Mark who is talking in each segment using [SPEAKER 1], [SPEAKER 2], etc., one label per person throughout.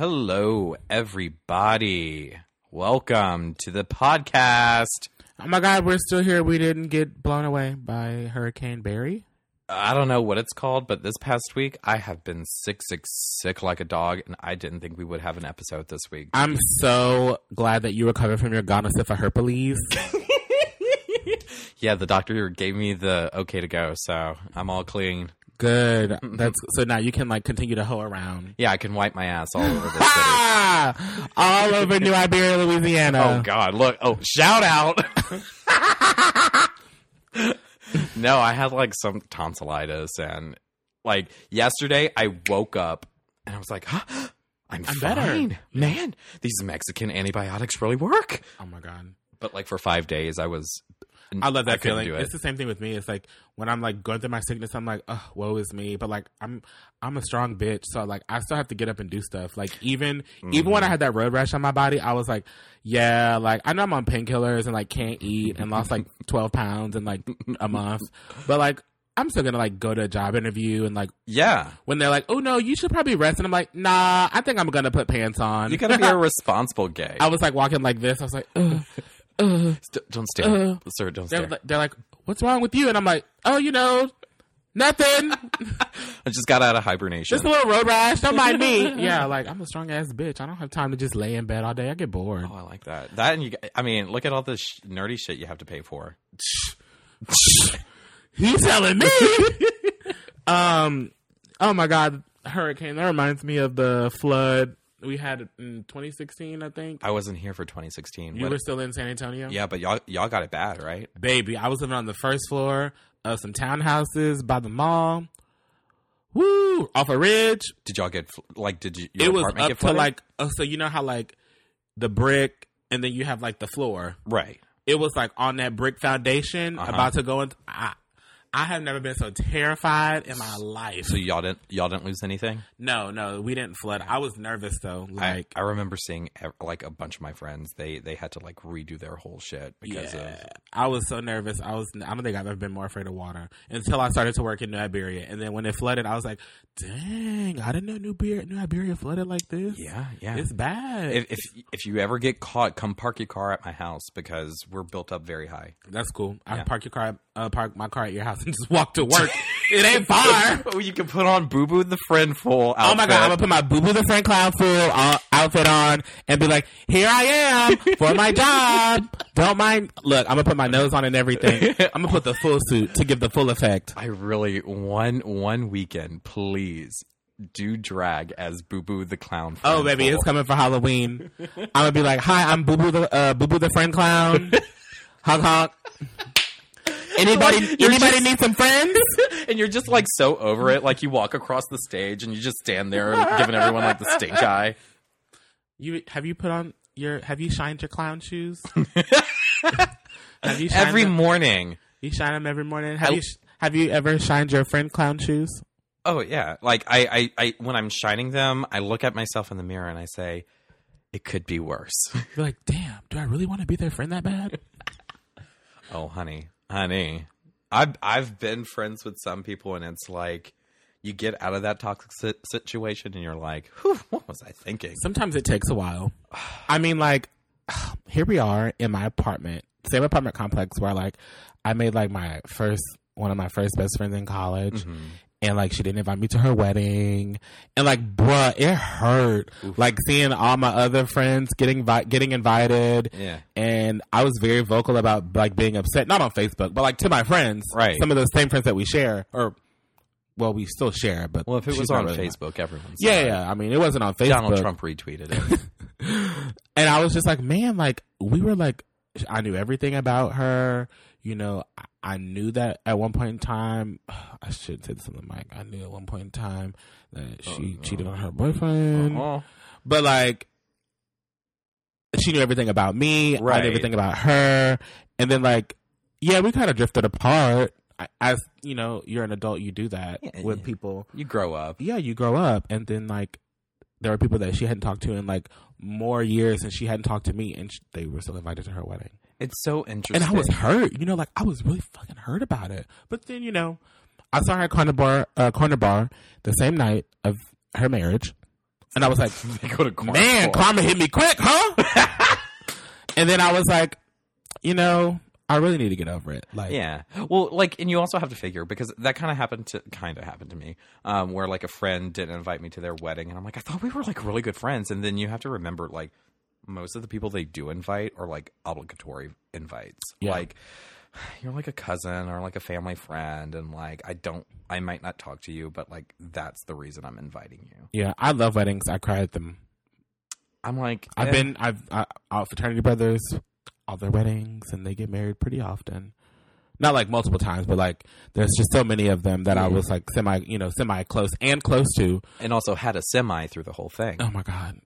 [SPEAKER 1] Hello, everybody. Welcome to the podcast.
[SPEAKER 2] Oh my God, we're still here. We didn't get blown away by Hurricane Barry.
[SPEAKER 1] I don't know what it's called, but this past week I have been sick, sick, sick like a dog, and I didn't think we would have an episode this week.
[SPEAKER 2] I'm so glad that you recovered from your gonorrhea herpes.
[SPEAKER 1] Yeah, the doctor gave me the okay to go, so I'm all clean.
[SPEAKER 2] Good. That's so now you can like continue to hoe around.
[SPEAKER 1] Yeah, I can wipe my ass all over the city.
[SPEAKER 2] All over New Iberia, Louisiana.
[SPEAKER 1] Oh God! Look! Oh, shout out! no, I had like some tonsillitis, and like yesterday, I woke up and I was like, huh, "I'm,
[SPEAKER 2] I'm better."
[SPEAKER 1] fine, man. These Mexican antibiotics really work."
[SPEAKER 2] Oh my God.
[SPEAKER 1] But like for five days, I was.
[SPEAKER 2] I love that
[SPEAKER 1] couldn't
[SPEAKER 2] feeling.
[SPEAKER 1] it.
[SPEAKER 2] It's the same thing with me. It's like when I'm like going through my sickness, I'm like, oh, woe is me. But like I'm I'm a strong bitch, so like I still have to get up and do stuff. Like even even when I
[SPEAKER 1] Mm-hmm.
[SPEAKER 2] had that road rash on my body, I was like, yeah, like I know I'm on painkillers and like can't eat and lost like 12 pounds in like a month, but like I'm still gonna like go to a job interview and like
[SPEAKER 1] Yeah,
[SPEAKER 2] when they're like, oh no, you should probably rest, and I'm like, nah, I think I'm gonna put pants on.
[SPEAKER 1] you gotta be a responsible gay.
[SPEAKER 2] I was like walking like this. I was like, Ugh, ugh.
[SPEAKER 1] St- don't stare, sir. Don't
[SPEAKER 2] They're,
[SPEAKER 1] stare.
[SPEAKER 2] like- they're like, "What's wrong with you?" And I'm like, "Oh, you know, nothing.
[SPEAKER 1] I just got out of hibernation.
[SPEAKER 2] Just a little road rash. Don't mind me." yeah, like I'm a strong ass bitch. I don't have time to just lay in bed all day. I get bored.
[SPEAKER 1] Oh, I like that. That and you. I mean, look at all this sh- nerdy shit you have to pay for.
[SPEAKER 2] He's telling me. um. Oh my god, hurricane. That reminds me of the flood we had in 2016. I think
[SPEAKER 1] I wasn't here for 2016.
[SPEAKER 2] you
[SPEAKER 1] What-
[SPEAKER 2] were still in San Antonio.
[SPEAKER 1] yeah, but y'all y'all got it bad, right?
[SPEAKER 2] baby. I was living on the first floor of some townhouses by the mall. Woo! Off a ridge.
[SPEAKER 1] Did y'all get like? Did you? Your
[SPEAKER 2] it was
[SPEAKER 1] apartment
[SPEAKER 2] up
[SPEAKER 1] get
[SPEAKER 2] to like oh, so you know how like the brick and then you have like the floor.
[SPEAKER 1] right.
[SPEAKER 2] It was like on that brick foundation,
[SPEAKER 1] Uh-huh.
[SPEAKER 2] about to go in. I, I have never been so terrified in my life.
[SPEAKER 1] So y'all didn't y'all didn't lose anything.
[SPEAKER 2] no, no, we didn't flood. I was nervous though. Like,
[SPEAKER 1] I, I remember seeing like a bunch of my friends. They they had to like redo their whole shit because
[SPEAKER 2] yeah,
[SPEAKER 1] of
[SPEAKER 2] I was so nervous. I was. I don't think I've ever been more afraid of water until I started to work in New Iberia, and then when it flooded, I was like, "Dang, I didn't know New Iberia, New Iberia flooded like this.
[SPEAKER 1] yeah yeah.
[SPEAKER 2] It's bad."
[SPEAKER 1] if, if if you ever get caught, come park your car at my house because we're built up very high.
[SPEAKER 2] That's cool. I
[SPEAKER 1] Yeah.
[SPEAKER 2] park your car, uh, park my car at your house, and just walk to work. it ain't far.
[SPEAKER 1] You can put on Boo Boo the friend full.
[SPEAKER 2] Oh my god, I'm gonna put my Boo Boo the Friend Clown full uh, outfit on and be like, "Here I am for my job. Don't mind." Look, I'm gonna put my nose on and everything. I'm gonna put the full suit to give the full effect.
[SPEAKER 1] I really one one weekend, please do drag as Boo Boo the clown.
[SPEAKER 2] Oh baby,
[SPEAKER 1] full.
[SPEAKER 2] it's coming for Halloween. I'm gonna be like, "Hi, I'm Boo Boo the uh, Boo Boo the Friend Clown." honk honk. Anybody?
[SPEAKER 1] You're
[SPEAKER 2] anybody
[SPEAKER 1] just-
[SPEAKER 2] need some friends?
[SPEAKER 1] and you're just like so over it. Like you walk across the stage and you just stand there giving everyone like the stink eye.
[SPEAKER 2] You have you put on your? Have you shined your clown shoes? have you shined
[SPEAKER 1] Every
[SPEAKER 2] them?
[SPEAKER 1] morning.
[SPEAKER 2] You shine them every morning. Have
[SPEAKER 1] I-
[SPEAKER 2] you have you ever shined your friend clown shoes?
[SPEAKER 1] Oh yeah. Like I, I, I when I'm shining them, I look at myself in the mirror and I say, it could be worse.
[SPEAKER 2] You're like, damn, do I really want to be their friend that bad?
[SPEAKER 1] oh honey, honey. I've I've been friends with some people and it's like you get out of that toxic si- situation and you're like, what was I thinking?
[SPEAKER 2] Sometimes it takes a while. I mean, like, here we are in my apartment, same apartment complex where like I made like my first one of my first best friends in college.
[SPEAKER 1] Mm-hmm.
[SPEAKER 2] And like she didn't invite me to her wedding, and like, bruh, it hurt. Like seeing all my other friends getting vi- getting invited,
[SPEAKER 1] Yeah.
[SPEAKER 2] and I was very vocal about like being upset, not on Facebook, but like to my friends,
[SPEAKER 1] Right.
[SPEAKER 2] Some of those same friends that we share, or well, we still share, but
[SPEAKER 1] Well, if it was on
[SPEAKER 2] really-
[SPEAKER 1] Facebook, everyone. saw
[SPEAKER 2] yeah, yeah. I mean, it wasn't on Facebook.
[SPEAKER 1] Donald Trump retweeted it.
[SPEAKER 2] and I was just like, man, like we were like, I knew everything about her. You know, I, I knew that at one point in time. I should say this on the mic. I knew at one point in time that she uh-uh. cheated on her boyfriend.
[SPEAKER 1] Oh.
[SPEAKER 2] But like, she knew everything about me. I
[SPEAKER 1] Right.
[SPEAKER 2] knew everything about her. And then like, yeah, we kind of drifted apart. I- As you know, you're an adult. You do that
[SPEAKER 1] Yeah,
[SPEAKER 2] with
[SPEAKER 1] yeah.
[SPEAKER 2] people.
[SPEAKER 1] You grow up.
[SPEAKER 2] Yeah, you grow up, and then like, there were people that she hadn't talked to in like more years, and she hadn't talked to me, and sh- they were still invited to her wedding.
[SPEAKER 1] It's so interesting.
[SPEAKER 2] And I was hurt. You know, like I was really fucking hurt about it. But then you know, I saw her at corner bar, uh, corner bar the same night of her marriage And I was like,
[SPEAKER 1] They go to Carnival.
[SPEAKER 2] man, karma hit me quick, huh? and then I was like, you know, I really need to get over it. Like,
[SPEAKER 1] Yeah. Well, like, and you also have to figure because that kind of happened to kind of happened to me, um, where like a friend didn't invite me to their wedding, and I'm like, I thought we were like really good friends, and then you have to remember like most of the people they do invite are like obligatory invites,
[SPEAKER 2] Yeah.
[SPEAKER 1] like. You're like a cousin or like a family friend, and like I don't, I might not talk to you, but like that's the reason I'm inviting you.
[SPEAKER 2] yeah, I love weddings. I cry at them.
[SPEAKER 1] I'm like,
[SPEAKER 2] I've
[SPEAKER 1] eh,
[SPEAKER 2] been, I've, I, our fraternity brothers, all their weddings, and they get married pretty often. Not like multiple times, but like there's just so many of them that I was like semi, you know, semi close and close to.
[SPEAKER 1] and also had a semi through the whole thing.
[SPEAKER 2] Oh my god.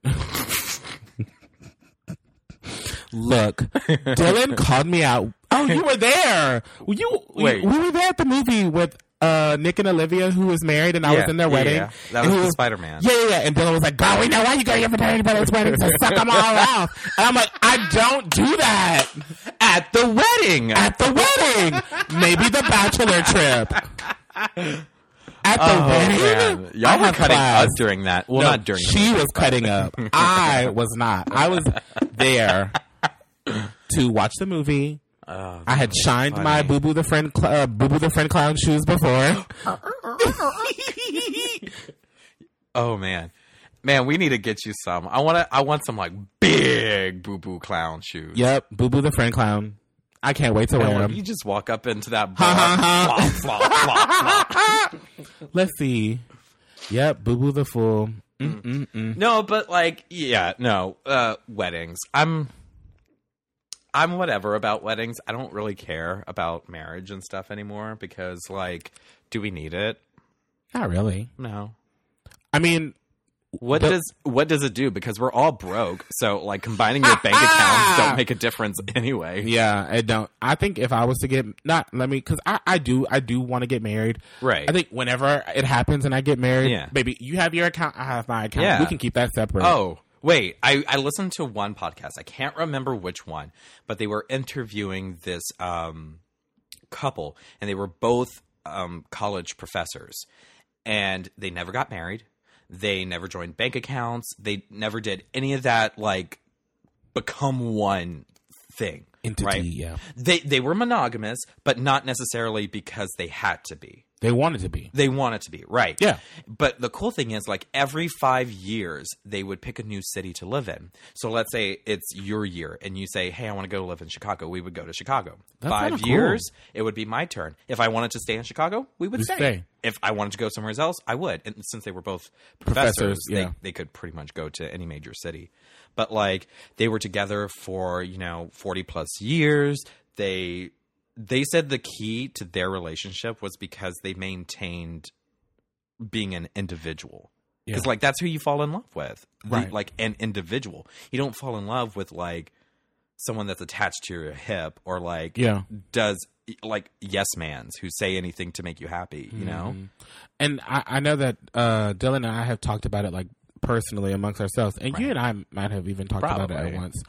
[SPEAKER 2] Look, Dylan called me out. Oh, you were there. You
[SPEAKER 1] Wait.
[SPEAKER 2] we were there at the movie with uh, Nick and Olivia, who was married, and I was in their wedding.
[SPEAKER 1] yeah. That was the Spider Man.
[SPEAKER 2] Yeah, yeah, yeah. And Dylan was like, "God, we know why you go to your fraternity brother's wedding to suck them all off." And I'm like, "I don't do that
[SPEAKER 1] At the wedding.
[SPEAKER 2] at the wedding. Maybe the bachelor trip." At the
[SPEAKER 1] Oh
[SPEAKER 2] wedding,
[SPEAKER 1] man, y'all were cutting
[SPEAKER 2] class.
[SPEAKER 1] up during that. Well,
[SPEAKER 2] No,
[SPEAKER 1] not during.
[SPEAKER 2] She was cutting up. I was not. I was there to watch the movie.
[SPEAKER 1] Oh,
[SPEAKER 2] I had shined my. Boo Boo the friend cl- uh, Boo Boo the friend clown shoes before.
[SPEAKER 1] oh man, man, we need to get you some. I want to. I want some like big boo boo clown shoes.
[SPEAKER 2] yep, Boo Boo the friend clown. I can't wait to
[SPEAKER 1] And
[SPEAKER 2] wear them.
[SPEAKER 1] you just walk up into that
[SPEAKER 2] Ha, ha,
[SPEAKER 1] bar. flop, flop, flop, flop.
[SPEAKER 2] Let's see. Yep, Boo Boo the fool. Mm-mm-mm.
[SPEAKER 1] No, but like, yeah, no, uh, weddings. I'm, I'm whatever about weddings. I don't really care about marriage and stuff anymore because, like, do we need it?
[SPEAKER 2] Not really.
[SPEAKER 1] No.
[SPEAKER 2] I mean,
[SPEAKER 1] What
[SPEAKER 2] But-
[SPEAKER 1] does what does it do? Because we're all broke, so like combining your bank accounts don't make a difference anyway.
[SPEAKER 2] yeah, I don't. I think if I was to get not let me because I, I do I do want to get married.
[SPEAKER 1] Right.
[SPEAKER 2] I think whenever it happens and I get married,
[SPEAKER 1] Yeah.
[SPEAKER 2] baby, you have your account, I have my account.
[SPEAKER 1] Yeah.
[SPEAKER 2] We can keep that separate.
[SPEAKER 1] Oh, wait. I, I listened to one podcast. I can't remember which one, but they were interviewing this um, couple, and they were both um, college professors. And they never got married. They never joined bank accounts. They never did any of that, like, become one thing.
[SPEAKER 2] entity.
[SPEAKER 1] right?
[SPEAKER 2] Yeah,
[SPEAKER 1] They, they were monogamous, but not necessarily because they had to be.
[SPEAKER 2] They wanted to be.
[SPEAKER 1] They want it to be, right.
[SPEAKER 2] Yeah.
[SPEAKER 1] But the cool thing is, like, every five years, they would pick a new city to live in. So let's say it's your year, and you say, hey, I want to go live in Chicago. We would go to Chicago.
[SPEAKER 2] That's
[SPEAKER 1] five
[SPEAKER 2] cool.
[SPEAKER 1] years, it would be my turn. If I wanted to stay in Chicago, we would stay.
[SPEAKER 2] stay.
[SPEAKER 1] If I wanted to go somewhere else, I would. And since they were both professors,
[SPEAKER 2] Professors, yeah.
[SPEAKER 1] they, they could pretty much go to any major city. But, like, they were together for, you know, 40 plus years. They they said the key to their relationship was because they maintained being an individual because
[SPEAKER 2] Yeah.
[SPEAKER 1] like that's who you fall in love with
[SPEAKER 2] Right.
[SPEAKER 1] like an individual you don't fall in love with like someone that's attached to your hip or like
[SPEAKER 2] Yeah.
[SPEAKER 1] does like yes mans who say anything to make you happy you know
[SPEAKER 2] Mm-hmm. And I, I know that uh, Dylan and I have talked about it like personally amongst ourselves, and you and I might have even talked about it at once.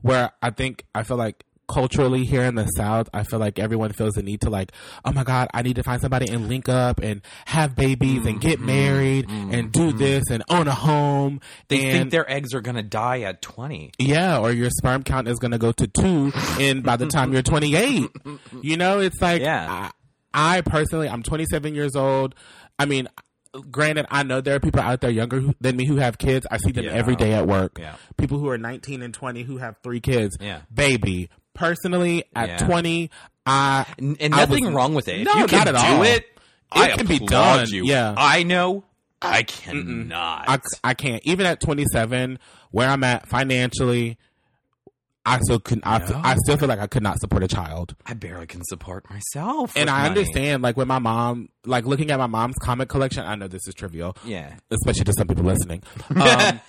[SPEAKER 2] Where I think I feel like culturally here in the South, I feel like everyone feels the need to like, oh my God, I need to find somebody and link up and have babies and get married and do this and own a home.
[SPEAKER 1] Mm-hmm. they
[SPEAKER 2] and
[SPEAKER 1] think their eggs are gonna die at 20
[SPEAKER 2] yeah, or your sperm count is going to go to two, and by the time you're 28, you know, it's like,
[SPEAKER 1] Yeah.
[SPEAKER 2] I, I personally, I'm 27 years old. I mean, granted, I know there are people out there younger than me who have kids. I see them
[SPEAKER 1] Yeah.
[SPEAKER 2] every day at work.
[SPEAKER 1] Yeah.
[SPEAKER 2] People who are 19 and 20 who have three kids.
[SPEAKER 1] Yeah.
[SPEAKER 2] Baby, personally, at
[SPEAKER 1] Yeah.
[SPEAKER 2] 20, I.
[SPEAKER 1] and, and
[SPEAKER 2] I
[SPEAKER 1] nothing
[SPEAKER 2] was-
[SPEAKER 1] wrong with it if
[SPEAKER 2] No,
[SPEAKER 1] you can
[SPEAKER 2] not at
[SPEAKER 1] do
[SPEAKER 2] all.
[SPEAKER 1] it
[SPEAKER 2] It
[SPEAKER 1] I
[SPEAKER 2] can be done,
[SPEAKER 1] you
[SPEAKER 2] yeah.
[SPEAKER 1] i know i cannot
[SPEAKER 2] I, I can't. Even at 27, where I'm at financially, I still couldn't. I,
[SPEAKER 1] No.
[SPEAKER 2] I still feel like I could not support a child.
[SPEAKER 1] I barely can support myself
[SPEAKER 2] and I
[SPEAKER 1] money.
[SPEAKER 2] understand, like when my mom, like looking at my mom's comic collection. I know this is trivial,
[SPEAKER 1] yeah
[SPEAKER 2] especially to some people listening. Um,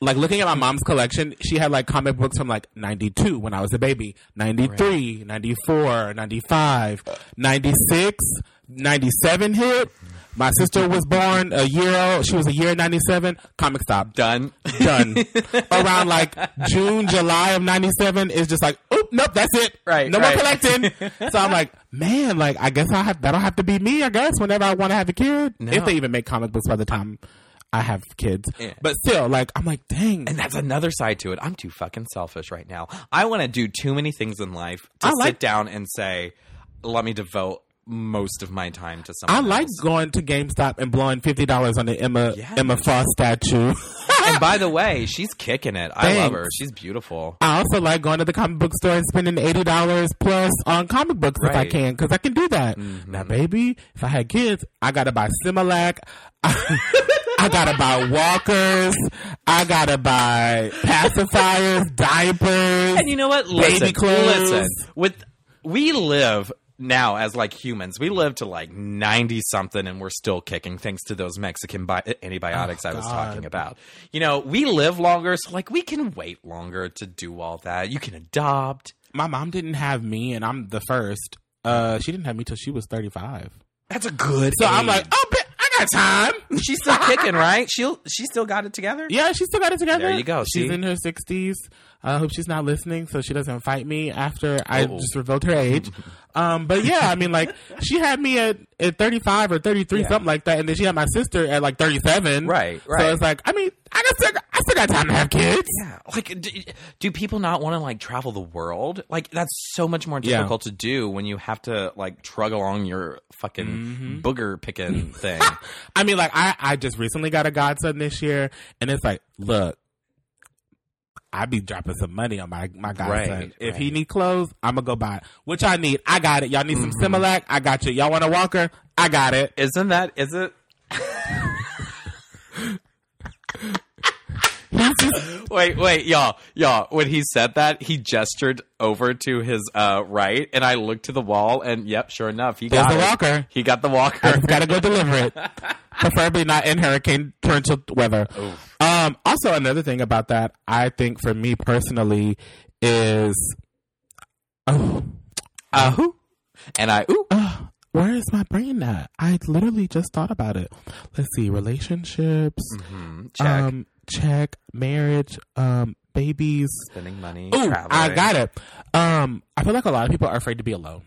[SPEAKER 2] like looking at my mom's collection, she had like comic books from like 92 when I was a baby, 93, 94, 95, 96, 97 hit. My sister was born a year old. She was a year 97. Comic stop.
[SPEAKER 1] done
[SPEAKER 2] Done. Around like June, July of 97 is just like, oop, nope, that's it.
[SPEAKER 1] Right,
[SPEAKER 2] No
[SPEAKER 1] right.
[SPEAKER 2] more collecting. so I'm like, man, like, I guess I have, that'll have to be me, I guess, whenever I want to have a kid.
[SPEAKER 1] No.
[SPEAKER 2] If they even make comic books by the time I have kids,
[SPEAKER 1] Yeah.
[SPEAKER 2] but still, like I'm like, dang.
[SPEAKER 1] And that's another side to it. I'm too fucking selfish right now. I want to do too many things in life to
[SPEAKER 2] I
[SPEAKER 1] sit
[SPEAKER 2] like-
[SPEAKER 1] down and say, let me devote most of my time to
[SPEAKER 2] something.
[SPEAKER 1] I
[SPEAKER 2] like
[SPEAKER 1] else.
[SPEAKER 2] going to GameStop and blowing fifty dollars on the Emma
[SPEAKER 1] Yes.
[SPEAKER 2] Emma Frost statue.
[SPEAKER 1] and by the way, she's kicking it. I love her. She's beautiful.
[SPEAKER 2] I also like going to the comic book store and spending eighty dollars plus on comic books if I
[SPEAKER 1] Mm-hmm.
[SPEAKER 2] can, because I can do that. Now, baby, if I had kids, I gotta buy Similac. I gotta buy walkers. I gotta buy pacifiers, diapers.
[SPEAKER 1] And you know what? Listen,
[SPEAKER 2] clothes.
[SPEAKER 1] listen. With we live now as like humans, we live to like ninety something, and we're still kicking thanks to those Mexican bi- antibiotics I was
[SPEAKER 2] God.
[SPEAKER 1] talking about. You know, we live longer, so like we can wait longer to do all that. You can adopt.
[SPEAKER 2] My mom didn't have me, and I'm the first. Uh, she didn't have me till she was thirty five.
[SPEAKER 1] That's a good.
[SPEAKER 2] So I'm like, oh, bitch, I got time.
[SPEAKER 1] she's still kicking, right? She'll she still got it together.
[SPEAKER 2] Yeah, she still got it together.
[SPEAKER 1] There you go,
[SPEAKER 2] She's
[SPEAKER 1] see?
[SPEAKER 2] in her sixties. I hope she's not listening, so she doesn't fight me after I just revealed her age. um, but yeah, I mean, like she had me at, at thirty five or thirty three,
[SPEAKER 1] Yeah.
[SPEAKER 2] something like that, and then she had my sister at like thirty seven.
[SPEAKER 1] Right, right.
[SPEAKER 2] So it's like, I mean, I got still, I still got time to have kids.
[SPEAKER 1] Yeah, like do, do people not want to like travel the world? Like that's so much more
[SPEAKER 2] Yeah.
[SPEAKER 1] difficult to do when you have to like trug along your fucking
[SPEAKER 2] Mm-hmm.
[SPEAKER 1] booger picking thing.
[SPEAKER 2] I mean, like I, I just recently got a godson this year, and it's like, look. I be dropping some money on my my godson.
[SPEAKER 1] Right,
[SPEAKER 2] if he need clothes, I'm gonna go buy it. Which I need. I got it. Y'all need
[SPEAKER 1] Mm-hmm.
[SPEAKER 2] some Similac? I got you. Y'all want a walker? I got it.
[SPEAKER 1] Isn't that is it? wait, wait, y'all, y'all. When he said that, he gestured over to his uh, right, and I looked to the wall, and yep, sure enough, he
[SPEAKER 2] There's
[SPEAKER 1] got
[SPEAKER 2] the
[SPEAKER 1] it.
[SPEAKER 2] walker.
[SPEAKER 1] He got the walker.
[SPEAKER 2] just gotta go deliver it. Preferably not in hurricane torrential weather. Um, also, another thing about that, I think for me personally, is oh,
[SPEAKER 1] Uh, who? And I, ooh,
[SPEAKER 2] uh, where is my brain at? I literally just thought about it. Let's see, relationships,
[SPEAKER 1] mhm, check.
[SPEAKER 2] um, check, marriage, um, babies.
[SPEAKER 1] Spending money,
[SPEAKER 2] Ooh,
[SPEAKER 1] traveling.
[SPEAKER 2] I got it. Um, I feel like a lot of people are afraid to be alone.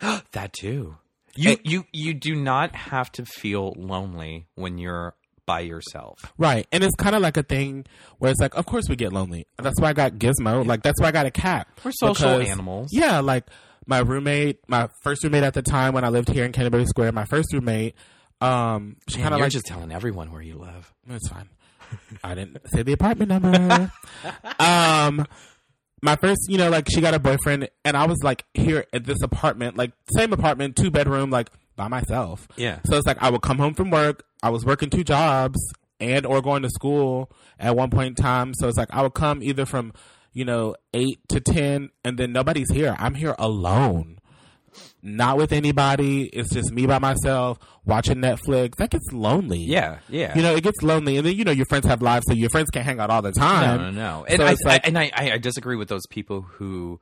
[SPEAKER 1] That too. You you you do not have to feel lonely when you're by yourself.
[SPEAKER 2] Right. And it's kind of like a thing where it's like, of course we get lonely. That's why I got Gizmo. Like, that's why I got a cat.
[SPEAKER 1] We're social
[SPEAKER 2] Because-
[SPEAKER 1] animals.
[SPEAKER 2] Yeah. Like, my roommate, my first roommate at the time when I lived here in Canterbury Square, my first roommate, um, she kind of like,
[SPEAKER 1] just telling everyone where you live.
[SPEAKER 2] it's fine. I didn't say the apartment number. um, my first, you know, like she got a boyfriend, and I was like here at this apartment, like same apartment, two bedroom, like by myself.
[SPEAKER 1] Yeah.
[SPEAKER 2] So it's like I would come home from work. I was working two jobs and or going to school at one point in time. So it's like I would come either from, you know, eight to ten, and then nobody's here. I'm here alone. Not with anybody. It's just me by myself watching Netflix. That gets lonely.
[SPEAKER 1] Yeah, yeah.
[SPEAKER 2] You know, it gets lonely, and then you know your friends have lives, so your friends can't hang out all the time.
[SPEAKER 1] no, no, no. And
[SPEAKER 2] So
[SPEAKER 1] I,
[SPEAKER 2] like-
[SPEAKER 1] I and I, I I disagree with those people who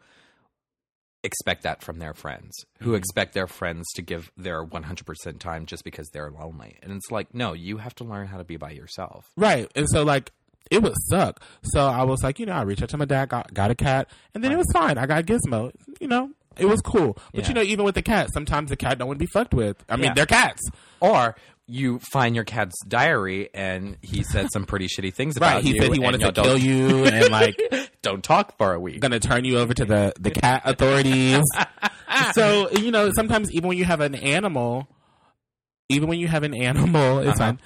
[SPEAKER 1] expect that from their friends, who
[SPEAKER 2] Mm-hmm.
[SPEAKER 1] expect their friends to give their 100% time just because they're lonely. And it's like, no, you have to learn how to be by yourself.
[SPEAKER 2] Right. And so like it would suck. So I was like, you know, I reached out to my dad, got, got a cat, and then it was fine. I got Gizmo. You know, it was cool. But
[SPEAKER 1] Yeah.
[SPEAKER 2] you know, even with the cat, sometimes the cat don't want to be fucked with. I mean,
[SPEAKER 1] Yeah.
[SPEAKER 2] they're cats.
[SPEAKER 1] Or you find your cat's diary and he said some pretty shitty things about
[SPEAKER 2] Right. He
[SPEAKER 1] you.
[SPEAKER 2] said he
[SPEAKER 1] and
[SPEAKER 2] wanted to
[SPEAKER 1] y'all
[SPEAKER 2] kill
[SPEAKER 1] don't-
[SPEAKER 2] you and like
[SPEAKER 1] Don't talk for a week.
[SPEAKER 2] gonna turn you over to the the cat authorities. so you know, sometimes even when you have an animal, even when you have an animal, it's
[SPEAKER 1] Uh-huh.
[SPEAKER 2] fine.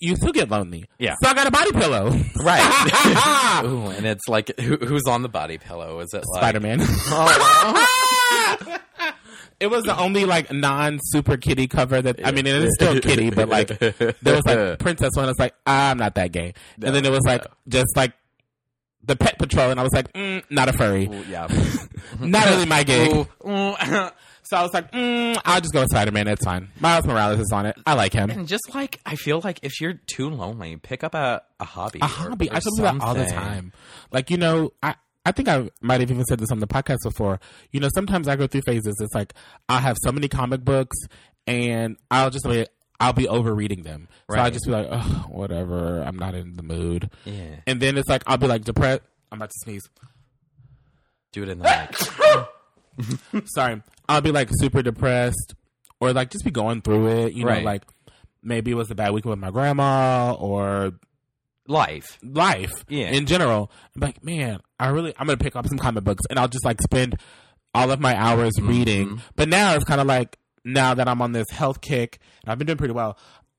[SPEAKER 2] You still get lonely.
[SPEAKER 1] Yeah.
[SPEAKER 2] So I got a body pillow.
[SPEAKER 1] Right. Ooh, and it's like, who, who's on the body pillow? Is it like
[SPEAKER 2] Spider Man.
[SPEAKER 1] Oh,
[SPEAKER 2] It was the only like non super kitty cover that I mean it is still kitty, but like there was like princess one. It's like I'm not that gay, and then it was like just like the pet patrol, and I was like mm, not a furry,
[SPEAKER 1] Ooh, yeah.
[SPEAKER 2] not really my gig. So I was like mm, I'll just go with Spider Man. It's fine. Miles Morales is on it. I like him.
[SPEAKER 1] And just like I feel like if you're too lonely, pick up a, a hobby.
[SPEAKER 2] A
[SPEAKER 1] or-
[SPEAKER 2] hobby.
[SPEAKER 1] or
[SPEAKER 2] I tell people that all the time. Like you know, I. I think I might have even said this on the podcast before. You know, sometimes I go through phases. It's like I'll have so many comic books, and I'll just be I'll be overreading them. So I just be like, oh, whatever. I'm not in the mood.
[SPEAKER 1] Yeah.
[SPEAKER 2] And then it's like I'll be like depressed. I'm about to sneeze.
[SPEAKER 1] Do it in the mic.
[SPEAKER 2] Sorry. I'll be like super depressed, or like just be going through it. You
[SPEAKER 1] Right.
[SPEAKER 2] know, like maybe it was a bad weekend with my grandma or
[SPEAKER 1] Life.
[SPEAKER 2] life
[SPEAKER 1] Yeah.
[SPEAKER 2] in general. I'm like, man, I really, I'm gonna pick up some comic books and I'll just like spend all of my hours
[SPEAKER 1] Mm-hmm.
[SPEAKER 2] reading. But now it's kind of like now that I'm on this health kick, and I've been doing pretty well.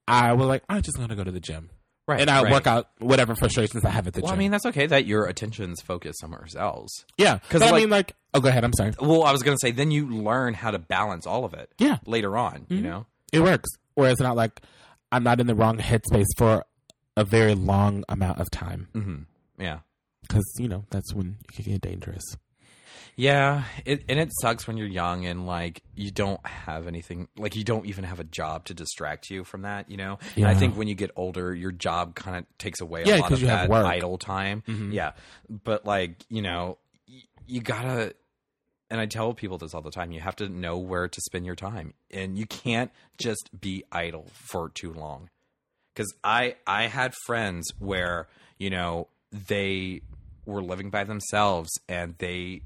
[SPEAKER 2] I was like, I'm just gonna go to the gym,
[SPEAKER 1] Right.
[SPEAKER 2] and I
[SPEAKER 1] right.
[SPEAKER 2] work out whatever frustrations I have at the gym.
[SPEAKER 1] Well, I mean, that's okay that your attention's focused somewhere else.
[SPEAKER 2] Yeah, because I mean, like, oh, go ahead. I'm sorry.
[SPEAKER 1] Well, I was going to say, then you learn how to balance all of it
[SPEAKER 2] Yeah,
[SPEAKER 1] later on, you
[SPEAKER 2] Mhm.
[SPEAKER 1] know?
[SPEAKER 2] it works. Whereas it's not like I'm not in the wrong headspace for a very long amount of time
[SPEAKER 1] hmm Yeah.
[SPEAKER 2] because you know that's when it can get dangerous.
[SPEAKER 1] Yeah, it, and it sucks when you're young and like you don't have anything, like you don't even have a job to distract you from that, you know. And I think when you get older, your job kind of takes away
[SPEAKER 2] Yeah,
[SPEAKER 1] a lot of
[SPEAKER 2] you
[SPEAKER 1] that idle time.
[SPEAKER 2] Mhm.
[SPEAKER 1] Yeah, but like you know, y- you gotta. And I tell people this all the time. You have to know where to spend your time, and you can't just be idle for too long. Because I I had friends where you know they were living by themselves and they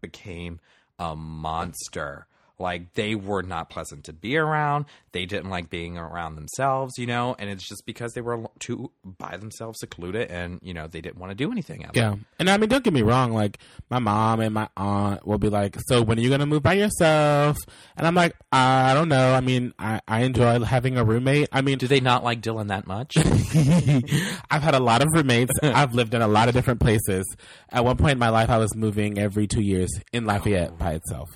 [SPEAKER 1] became a monster. Like they were not pleasant to be around. They didn't like being around themselves, you know, and it's just because they were too by themselves, secluded, and you know they didn't want to do anything. Ever.
[SPEAKER 2] Yeah, and I mean, don't get me wrong. Like my mom and my aunt will be like, "So when are you gonna move by yourself?" And I'm like, "I don't know. I mean, I, I enjoy having a roommate. I mean,
[SPEAKER 1] Do they not like Dylan that much?
[SPEAKER 2] I've had a lot of roommates. I've lived in a lot of different places. At one point in my life, I was moving every two years in Lafayette by itself.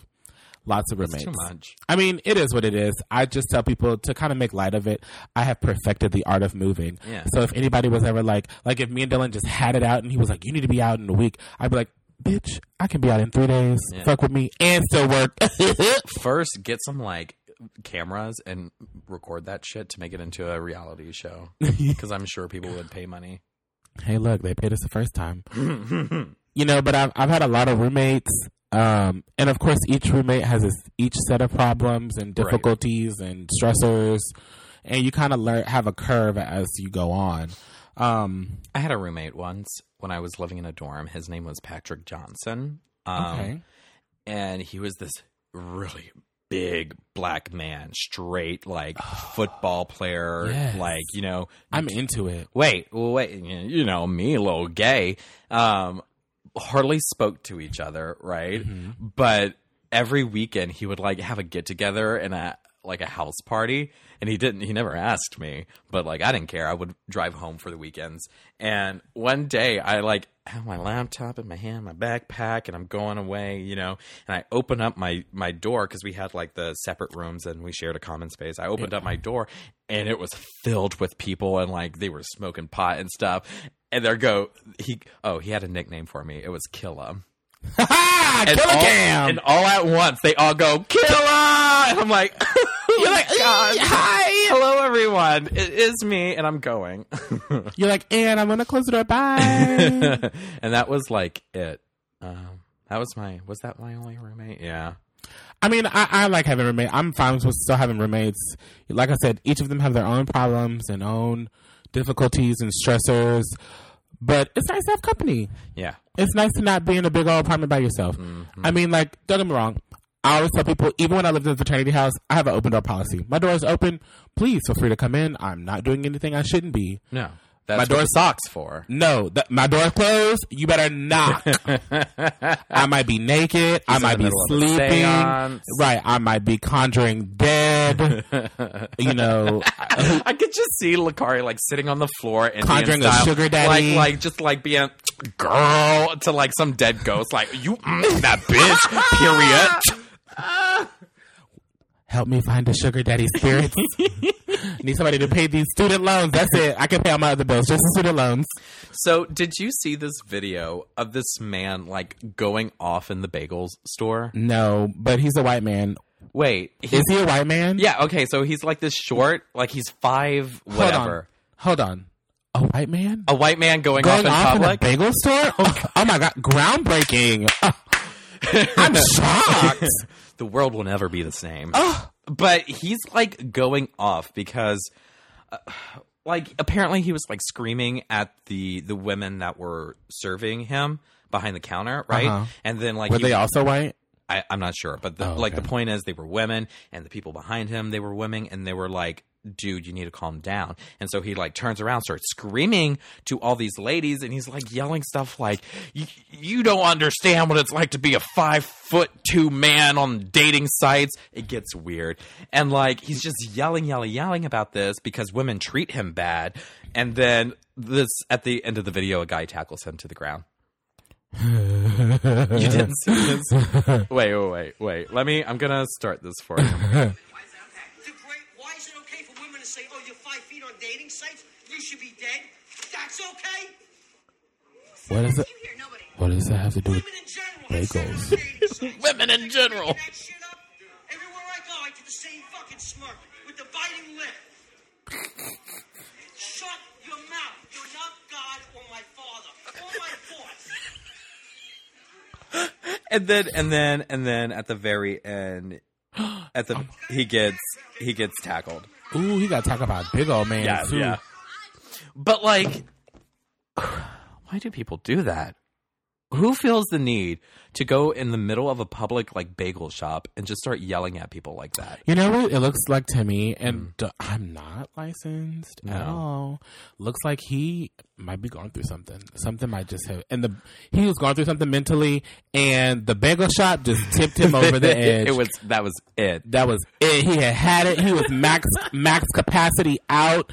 [SPEAKER 2] Lots of roommates.
[SPEAKER 1] Too much.
[SPEAKER 2] I mean, it is what it is. I just tell people to kind of make light of it. I have perfected the art of moving.
[SPEAKER 1] Yeah.
[SPEAKER 2] So if anybody was ever like, like if me and Dylan just had it out and he was like, you need to be out in a week, I'd be like, bitch, I can be out in three days.
[SPEAKER 1] Yeah.
[SPEAKER 2] Fuck with me and still work.
[SPEAKER 1] First, get some like cameras and record that shit to make it into a reality show. Because I'm sure people would pay money.
[SPEAKER 2] hey, look, they paid us the first time. you know, but I've I've had a lot of roommates, um, and of course, each roommate has its, each set of problems and
[SPEAKER 1] Right.
[SPEAKER 2] difficulties and stressors, and you kind of learn have a curve as you go on. Um,
[SPEAKER 1] I had a roommate once when I was living in a dorm. His name was Patrick Johnson. Um,
[SPEAKER 2] okay,
[SPEAKER 1] and he was this really big black man, straight like football player,
[SPEAKER 2] Yes.
[SPEAKER 1] like you know.
[SPEAKER 2] I'm into it.
[SPEAKER 1] Wait, wait, you know me, a little gay. Um, hardly spoke to each other, right?
[SPEAKER 2] Mm-hmm.
[SPEAKER 1] But every weekend he would like have a get together and a like a house party, and he didn't. He never asked me, but like I didn't care. I would drive home for the weekends, and one day I like have my laptop in my hand, my backpack, and I'm going away, you know. And I open up my my door because we had like the separate rooms and we shared a common space. I opened up my door, and it was filled with people, and like they were smoking pot and stuff. And there go he. Oh, he had a nickname for me. It was Killa.
[SPEAKER 2] Ha
[SPEAKER 1] all,
[SPEAKER 2] cam.
[SPEAKER 1] and all at once, they all go Killa, and I'm like,
[SPEAKER 2] You're like,
[SPEAKER 1] God.
[SPEAKER 2] hi.
[SPEAKER 1] hello everyone, it is me, and I'm going.
[SPEAKER 2] You're like, and I'm gonna close the door. Bye.
[SPEAKER 1] and that was like it. Um, that was my. Was that my only roommate? Yeah.
[SPEAKER 2] I mean, I, I like having roommates. I'm fine with still having roommates. Like I said, each of them have their own problems and own difficulties and stressors. But it's nice to have company.
[SPEAKER 1] Yeah.
[SPEAKER 2] It's nice to not be in a big old apartment by yourself.
[SPEAKER 1] Mm-hmm.
[SPEAKER 2] I mean, like, don't get me wrong. I always tell people, even when I lived in a fraternity house, I have an open door policy. My door is open. Please feel free to come in. I'm not doing anything I shouldn't be.
[SPEAKER 1] No. That's
[SPEAKER 2] My door-
[SPEAKER 1] socks for.
[SPEAKER 2] No, my door closed. You better knock. I might be naked. I might be
[SPEAKER 1] middle of a
[SPEAKER 2] sleeping. Right. I might be conjuring dead. you know,
[SPEAKER 1] I could just see Lakari like sitting on the floor and
[SPEAKER 2] Conjuring a sugar daddy.
[SPEAKER 1] like like just like being girl to like some dead ghost, like you mm, that bitch. Period.
[SPEAKER 2] help me find a sugar daddy spirit. Need somebody to pay these student loans. That's it. I can pay all my other bills, just student loans.
[SPEAKER 1] So, did you see this video of this man like going off in the bagels store?
[SPEAKER 2] No, but he's a white man.
[SPEAKER 1] Wait,
[SPEAKER 2] Is he a white man?
[SPEAKER 1] yeah, okay. So he's like this short, like he's five,
[SPEAKER 2] Hold
[SPEAKER 1] whatever.
[SPEAKER 2] on. Hold on. A white man?
[SPEAKER 1] A white man going,
[SPEAKER 2] Going
[SPEAKER 1] off
[SPEAKER 2] off
[SPEAKER 1] in
[SPEAKER 2] in a bagel store? Oh, oh my god, groundbreaking. I'm shocked.
[SPEAKER 1] the world will never be the same.
[SPEAKER 2] Oh,
[SPEAKER 1] but he's like going off because uh, like apparently he was like screaming at the the women that were serving him behind the counter right
[SPEAKER 2] Uh-huh.
[SPEAKER 1] and then like
[SPEAKER 2] were
[SPEAKER 1] he-
[SPEAKER 2] they also white?
[SPEAKER 1] I, i'm not sure but the,
[SPEAKER 2] Oh,
[SPEAKER 1] like the point is they were women and the people behind him they were women and they were like dude, you need to calm down. And so he like turns around, starts screaming to all these ladies, and he's like yelling stuff like, "You don't understand what it's like to be a five foot two man on dating sites." It gets weird, and like he's just yelling, yelling, yelling about this because women treat him bad. And then this at the end of the video, a guy tackles him to the ground. You didn't see this? Wait, wait, wait, wait. Let me. I'm gonna start this for you.
[SPEAKER 3] Why is that okay? To break, why is it okay for women to say, oh, you're five feet on dating sites? You should be dead? That's okay?
[SPEAKER 2] What is it?
[SPEAKER 4] You hear nobody.
[SPEAKER 2] What does that have to do with?
[SPEAKER 3] Women in general. have
[SPEAKER 2] Bagels.
[SPEAKER 3] sex on dating sites.
[SPEAKER 1] Women in general.
[SPEAKER 3] make that shit up. Everywhere I go, I get the same fucking smirk with the biting lip. Shut your mouth. You're not God or my father or my boss.
[SPEAKER 1] And then and then and then at the very end at the he gets he gets tackled.
[SPEAKER 2] Ooh, he got tackled by a big old man too.
[SPEAKER 1] but like why do people do that who feels the need to go in the middle of a public like bagel shop and just start yelling at people like that
[SPEAKER 2] You know what it looks like to me, and I'm not licensed at
[SPEAKER 1] Mm.
[SPEAKER 2] All. Looks like he might be going through something. Something might just have, and the he was going through something mentally, and the bagel shop just tipped him over the edge.
[SPEAKER 1] it was that was it
[SPEAKER 2] that was it. He had had it. He was max max capacity out.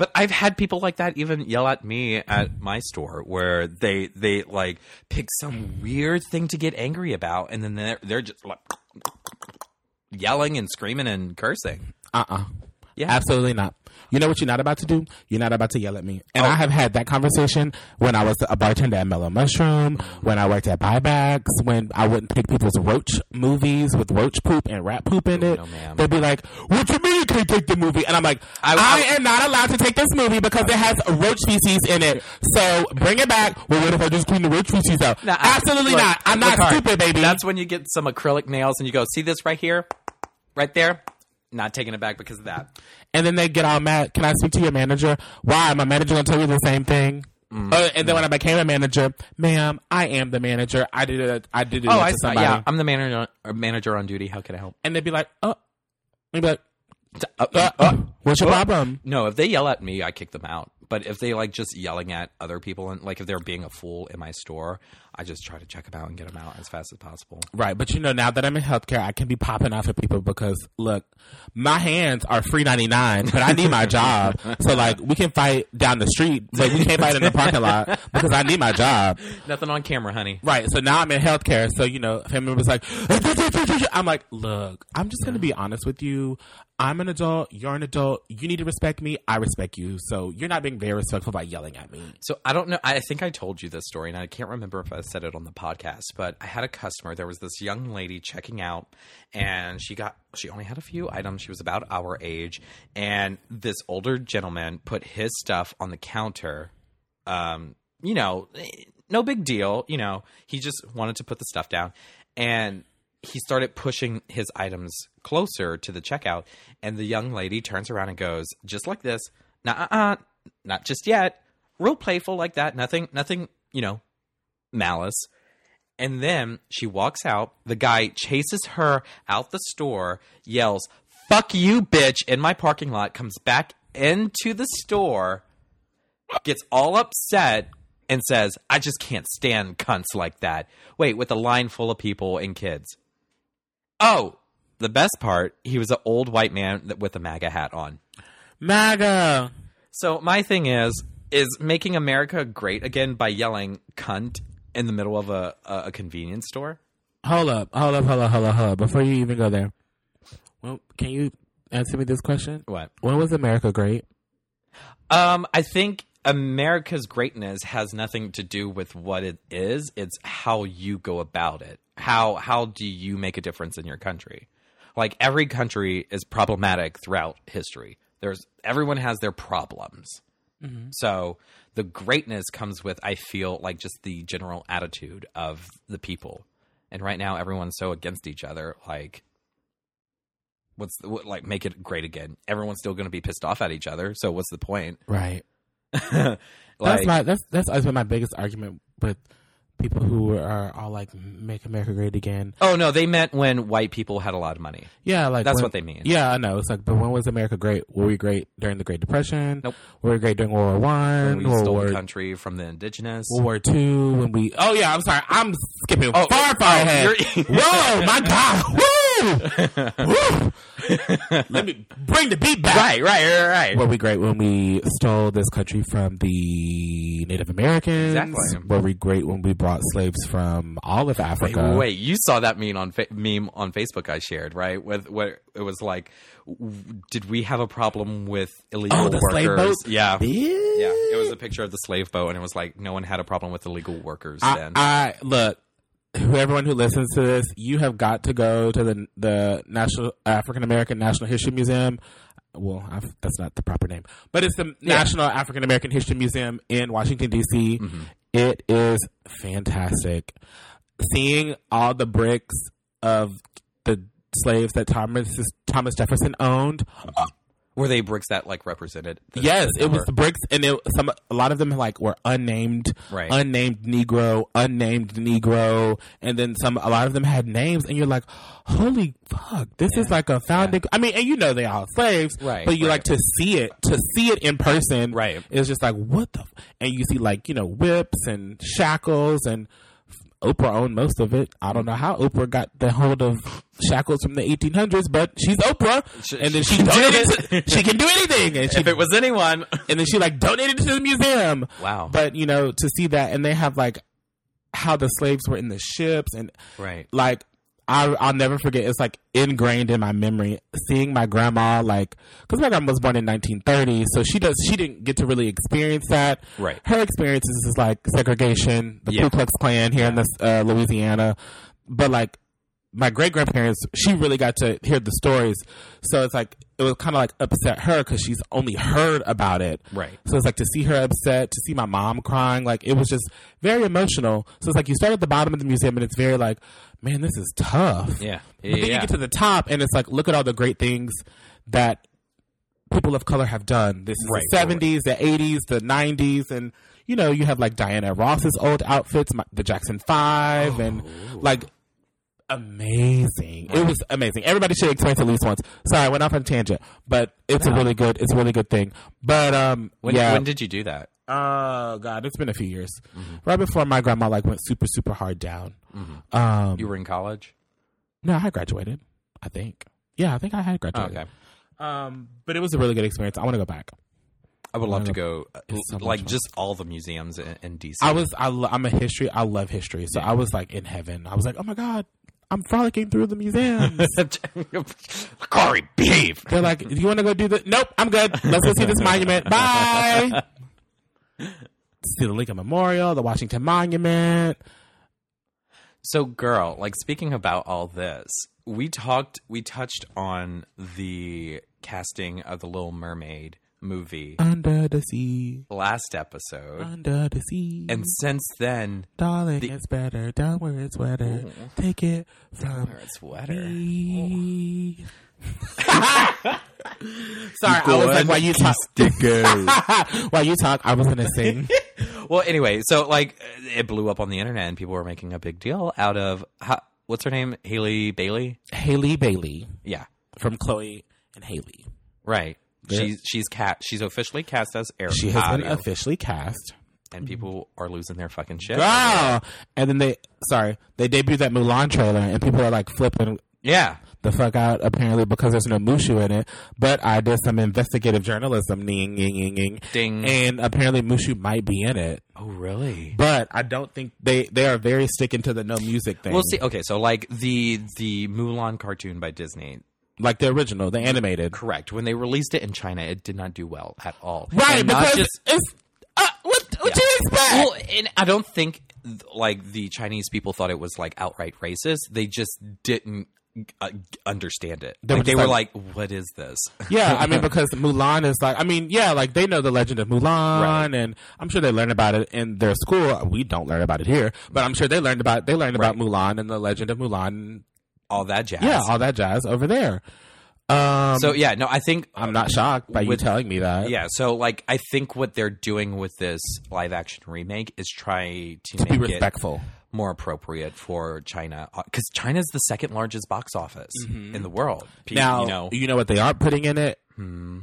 [SPEAKER 1] But I've had people like that even yell at me at my store where they they like pick some weird thing to get angry about and then they're they're just like yelling and screaming and cursing.
[SPEAKER 2] Uh uh
[SPEAKER 1] Yeah.
[SPEAKER 2] Absolutely not. You know what you're not about to do? You're not about to yell at me. And
[SPEAKER 1] Oh.
[SPEAKER 2] I have had that conversation when I was a bartender at Mellow Mushroom, when I worked at Buybacks, when I wouldn't take people's roach movies with roach poop and rat poop in it.
[SPEAKER 1] no.
[SPEAKER 2] They'd be like, what you mean you can't take the movie? And I'm like,
[SPEAKER 1] I-
[SPEAKER 2] I,
[SPEAKER 1] I-
[SPEAKER 2] am not allowed to take this movie because it has roach feces in it. So bring it back. Well, what if I just clean the roach feces out?
[SPEAKER 1] Nah, I-
[SPEAKER 2] Absolutely
[SPEAKER 1] look,
[SPEAKER 2] not. I'm not stupid, baby.
[SPEAKER 1] That's when you get some acrylic nails and you go, see this right here? Right there? Not taking it back because of that.
[SPEAKER 2] and then they get all mad. Can I speak to your manager? Why? My manager gonna tell you the same thing.
[SPEAKER 1] Mm.
[SPEAKER 2] Uh, and then when I became a manager, ma'am, I am the manager. I did it. I did it
[SPEAKER 1] Oh, I saw. Yeah, I'm the manager uh, manager on duty. How can I help?
[SPEAKER 2] And they'd be like, "Oh," they'd be like,
[SPEAKER 1] Uh,
[SPEAKER 2] uh,
[SPEAKER 1] uh,
[SPEAKER 2] "What's your
[SPEAKER 1] uh,
[SPEAKER 2] problem?"
[SPEAKER 1] No, if they yell at me, I kick them out. But if they like just yelling at other people and like if they're being a fool in my store, I just try to check them out and get them out as fast as possible.
[SPEAKER 2] Right, but you know, now that I'm in healthcare, I can be popping off at people because look, my hands are free ninety nine, but I need my job. So like, we can fight down the street, but we can't fight in the parking lot because I need my job.
[SPEAKER 1] Nothing on camera, honey.
[SPEAKER 2] Right. So now I'm in healthcare. So, you know, family members like, I'm like, look, I'm just going to be honest with you. I'm an adult. You're an adult. You need to respect me. I respect you. So you're not being very respectful by yelling at me.
[SPEAKER 1] So I don't know. I think I told you this story, and I can't remember if I said it on the podcast. But I had a customer. There was this young lady checking out, and she got she only had a few items. She was about our age, and this older gentleman put his stuff on the counter. Um, you know, no big deal. You know, he just wanted to put the stuff down, and he started pushing his items closer to the checkout, and the young lady turns around and goes, just like this, nah, uh, not just yet. Real playful like that. Nothing, nothing, you know, malice. And then she walks out. The guy chases her out the store, yells, fuck you, bitch, in my parking lot, comes back into the store, gets all upset, and says, I just can't stand cunts like that. Wait, with a line full of people and kids. Oh, the best part, he was an old white man with a MAGA hat on.
[SPEAKER 2] MAGA.
[SPEAKER 1] So my thing is, is making America great again by yelling cunt in the middle of a, a, a convenience store?
[SPEAKER 2] Hold up. Hold up. Hold up. Hold up. Hold up. Before you even go there, well, can you answer me this question?
[SPEAKER 1] What?
[SPEAKER 2] When was America great?
[SPEAKER 1] Um, I think America's greatness has nothing to do with what it is. It's how you go about it. How how do you make a difference in your country? Like every country is problematic throughout history. There's everyone has their problems. Mm-hmm. So the greatness comes with I feel like just the general attitude of the people. And right now everyone's so against each other like what's the, what, like make it great again. Everyone's still going to be pissed off at each other, so what's the point?
[SPEAKER 2] Right.
[SPEAKER 1] like,
[SPEAKER 2] that's my that's that's always been my biggest argument with people who are all like "Make America Great Again."
[SPEAKER 1] Oh no, they meant when white people had a lot of money.
[SPEAKER 2] Yeah, like
[SPEAKER 1] That's
[SPEAKER 2] when-
[SPEAKER 1] what they mean.
[SPEAKER 2] Yeah, I know. It's like, but when was America great? Were we great during the Great Depression?
[SPEAKER 1] Nope.
[SPEAKER 2] Were we great during World War One?
[SPEAKER 1] We
[SPEAKER 2] World
[SPEAKER 1] stole
[SPEAKER 2] War
[SPEAKER 1] the country from the indigenous.
[SPEAKER 2] World War Two? When we? Oh yeah, I'm sorry. I'm skipping
[SPEAKER 1] Oh, oh
[SPEAKER 2] far, far
[SPEAKER 1] oh,
[SPEAKER 2] ahead. Whoa, my God! Woo! Woo! Let me bring the beat back.
[SPEAKER 1] right, right, right, right.
[SPEAKER 2] Were we great when we stole this country from the Native Americans?
[SPEAKER 1] Exactly.
[SPEAKER 2] Were we great when we brought slaves from all of Africa?
[SPEAKER 1] wait, you saw that meme on fa- meme on Facebook I shared, right? With where it was like, w- did we have a problem with illegal
[SPEAKER 2] Oh, the
[SPEAKER 1] workers?
[SPEAKER 2] slave boat?
[SPEAKER 1] Yeah,
[SPEAKER 2] Yeah.
[SPEAKER 1] yeah. It was a picture of the slave boat, and it was like no one had a problem with illegal workers
[SPEAKER 2] I,
[SPEAKER 1] then.
[SPEAKER 2] I look. Who- Everyone who listens to this, you have got to go to the the National African American National History Museum. Well, i that's not the proper name, but it's the National African American History Museum in Washington D.C.
[SPEAKER 1] Mm-hmm.
[SPEAKER 2] It is fantastic. Seeing all the bricks of the slaves that Thomas Thomas Jefferson owned.
[SPEAKER 1] Were they bricks that like represented? the-
[SPEAKER 2] Yes,
[SPEAKER 1] the
[SPEAKER 2] it was the bricks, and it, some a lot of them like were unnamed,
[SPEAKER 1] Right.
[SPEAKER 2] unnamed Negro, unnamed Negro, and then some. A lot of them had names, and you're like, "Holy fuck, this is like a founding." I mean, and you know they all slaves,
[SPEAKER 1] Right,
[SPEAKER 2] But you
[SPEAKER 1] right.
[SPEAKER 2] like to see it, to see it in person,
[SPEAKER 1] Right.
[SPEAKER 2] It's just like what the, f-? and you see like you know whips and shackles and. Oprah owned most of it. I don't know how Oprah got the hold of shackles from the 1800s, but she's Oprah,
[SPEAKER 1] She-
[SPEAKER 2] and then
[SPEAKER 1] she
[SPEAKER 2] she, donated.
[SPEAKER 1] it.
[SPEAKER 2] to- she can do anything, and she
[SPEAKER 1] If it was anyone,
[SPEAKER 2] and then she like donated it to the museum.
[SPEAKER 1] Wow.
[SPEAKER 2] But you know, to see that, and they have like how the slaves were in the ships, and
[SPEAKER 1] right?
[SPEAKER 2] like I, I'll never forget. It's like ingrained in my memory seeing my grandma, like because my grandma was born in 1930, so she does she didn't get to really experience that.
[SPEAKER 1] Right.
[SPEAKER 2] Her experiences is like segregation, the
[SPEAKER 1] Yeah.
[SPEAKER 2] Ku Klux Klan here in this uh, Louisiana, but like my great grandparents, she really got to hear the stories. So it's like it was kind of like upset her because she's only heard about it.
[SPEAKER 1] Right.
[SPEAKER 2] So it's like to see her upset, to see my mom crying, like it was just very emotional. So it's like you start at the bottom of the museum and it's very like, man, this is tough.
[SPEAKER 1] Yeah,
[SPEAKER 2] But
[SPEAKER 1] yeah,
[SPEAKER 2] then you get to the top and it's like, look at all the great things that people of color have done. This is
[SPEAKER 1] Right,
[SPEAKER 2] the
[SPEAKER 1] right,
[SPEAKER 2] 70s, the 80s, the 90s, and you know, you have like Diana Ross's old outfits, my, the Jackson 5, and
[SPEAKER 1] Oh.
[SPEAKER 2] like amazing. It was amazing. Everybody should experience at least once. Sorry, I went off on a tangent, but it's a really good, it's a really good thing. But um,
[SPEAKER 1] When,
[SPEAKER 2] yeah.
[SPEAKER 1] when did you do that?
[SPEAKER 2] Oh God, it's been a few years. Right before my grandma like went super super hard down. Um,
[SPEAKER 1] You were in college.
[SPEAKER 2] no, I had graduated. I think. Yeah, I think I had
[SPEAKER 1] Oh,
[SPEAKER 2] graduated.
[SPEAKER 1] okay.
[SPEAKER 2] Um, but it was a really good experience. I want to go back.
[SPEAKER 1] I would love to go, uh,
[SPEAKER 2] so
[SPEAKER 1] like just all the museums in, in DC.
[SPEAKER 2] I was. I, lo- I'm a history. I love history. So I was like in heaven. I was like, oh my God, I'm frolicking through the museums.
[SPEAKER 1] Corey, behave.
[SPEAKER 2] They're like, do you want to go do the? Nope, I'm good. Let's go see this monument. Bye. see the Lincoln Memorial, the Washington Monument.
[SPEAKER 1] So, girl, like speaking about all this, we talked, we touched on the casting of the Little Mermaid movie
[SPEAKER 2] Under the sea,
[SPEAKER 1] last episode,
[SPEAKER 2] under the sea.
[SPEAKER 1] and since then,
[SPEAKER 2] Darling,
[SPEAKER 1] The-
[SPEAKER 2] it's better down where it's wetter. Mm-hmm. Take it from
[SPEAKER 1] where it's wetter.
[SPEAKER 2] me. Sorry, I was like, while you talk, while you talk, I was gonna sing.
[SPEAKER 1] Well, anyway, so like it blew up on the internet, and people were making a big deal out of how, what's her name, Halle Bailey.
[SPEAKER 2] Halle Bailey
[SPEAKER 1] Yeah,
[SPEAKER 2] from Chloe and Halle.
[SPEAKER 1] right. She's she's cat. She's officially cast as Ariel.
[SPEAKER 2] She has been officially cast.
[SPEAKER 1] and people are losing their fucking shit.
[SPEAKER 2] Girl, and then they, sorry, they debuted that Mulan trailer, and people are like flipping
[SPEAKER 1] Yeah,
[SPEAKER 2] the fuck out apparently because there's no Mushu in it. But I did some investigative journalism, ning, ning, ning,
[SPEAKER 1] Ding.
[SPEAKER 2] and apparently Mushu might be in it.
[SPEAKER 1] Oh, really?
[SPEAKER 2] But I don't think they they are very sticking to the no music thing.
[SPEAKER 1] We'll see. Okay, so like the the Mulan cartoon by Disney,
[SPEAKER 2] like the original, the animated.
[SPEAKER 1] correct? When they released it in China, it did not do well at all.
[SPEAKER 2] Right,
[SPEAKER 1] And
[SPEAKER 2] because
[SPEAKER 1] just
[SPEAKER 2] it's uh, what what you expect?
[SPEAKER 1] well, and I don't think like the Chinese people thought it was like outright racist. They just didn't uh, understand it.
[SPEAKER 2] They
[SPEAKER 1] Like,
[SPEAKER 2] were
[SPEAKER 1] they
[SPEAKER 2] just
[SPEAKER 1] were
[SPEAKER 2] like-
[SPEAKER 1] like, "What is this?"
[SPEAKER 2] yeah, I mean because Mulan is like I mean yeah, like they know the legend of Mulan,
[SPEAKER 1] Right.
[SPEAKER 2] and I'm sure they learn about it in their school. We don't learn about it here, but I'm sure they learned about they learned about Mulan and the legend of Mulan
[SPEAKER 1] All that jazz.
[SPEAKER 2] Yeah, all that jazz over there. Um,
[SPEAKER 1] So yeah, no, I think
[SPEAKER 2] I'm not shocked by you
[SPEAKER 1] with-
[SPEAKER 2] telling me that.
[SPEAKER 1] Yeah, so like I think what they're doing with this live action remake is try to,
[SPEAKER 2] to be
[SPEAKER 1] make it
[SPEAKER 2] respectful.
[SPEAKER 1] More appropriate for China because China's the second largest box office in the world. Pe-
[SPEAKER 2] Now,
[SPEAKER 1] you know,
[SPEAKER 2] what they aren't putting in it?
[SPEAKER 1] Hmm.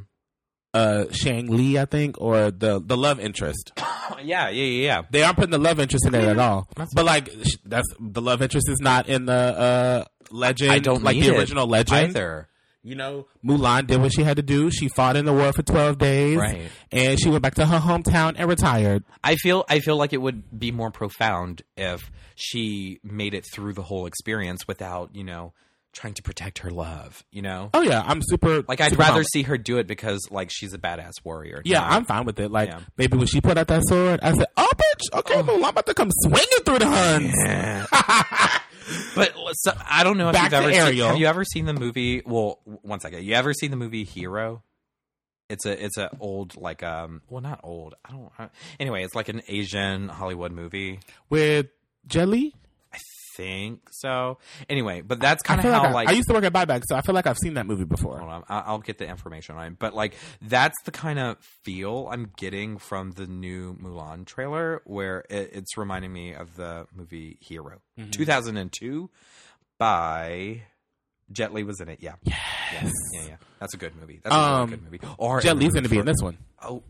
[SPEAKER 2] Uh, Shang Li, I think, or the the love interest.
[SPEAKER 1] yeah, yeah, yeah, yeah.
[SPEAKER 2] They aren't putting the love interest in it at all. but like, sh- that's the love interest is not in the uh legend.
[SPEAKER 1] I don't
[SPEAKER 2] like
[SPEAKER 1] need
[SPEAKER 2] the
[SPEAKER 1] it
[SPEAKER 2] original legend.
[SPEAKER 1] either.
[SPEAKER 2] You know, Mulan did what she had to do. She fought in the war for twelve days,
[SPEAKER 1] Right.
[SPEAKER 2] And she went back to her hometown and retired.
[SPEAKER 1] I feel I feel like it would be more profound if she made it through the whole experience without you know trying to protect her love. You know,
[SPEAKER 2] Oh yeah, I'm super.
[SPEAKER 1] like I'd
[SPEAKER 2] super
[SPEAKER 1] rather see her do it because like she's a badass warrior.
[SPEAKER 2] Yeah,
[SPEAKER 1] not-
[SPEAKER 2] I'm fine with it. Like
[SPEAKER 1] Yeah.
[SPEAKER 2] maybe when she put out that sword, I said, "Oh, bitch, okay, oh. Mulan, I'm about to come swinging through the Huns."
[SPEAKER 1] But so, I don't know if
[SPEAKER 2] Back
[SPEAKER 1] you've
[SPEAKER 2] to
[SPEAKER 1] ever seen, have you ever seen the movie? Well, one second. You ever seen the movie Hero? It's a it's a old like um well not old I don't I, anyway it's like an Asian Hollywood movie
[SPEAKER 2] With Jet Li,
[SPEAKER 1] I think so anyway but that's kind of how
[SPEAKER 2] like, I,
[SPEAKER 1] like
[SPEAKER 2] I used to work at Buyback, so I feel like I've seen that movie before.
[SPEAKER 1] Hold on, I- I'll get the information on it. But like, that's the kind of feel I'm getting from the new Mulan trailer, where it, it's reminding me of the movie Hero,
[SPEAKER 2] Mm-hmm.
[SPEAKER 1] 2002, by Jet Li was in it. Yeah, yes. yeah, yeah, yeah. That's a good movie. That's a
[SPEAKER 2] Um,
[SPEAKER 1] really good movie. Or
[SPEAKER 2] Jet Li's going to be in this one
[SPEAKER 1] Oh,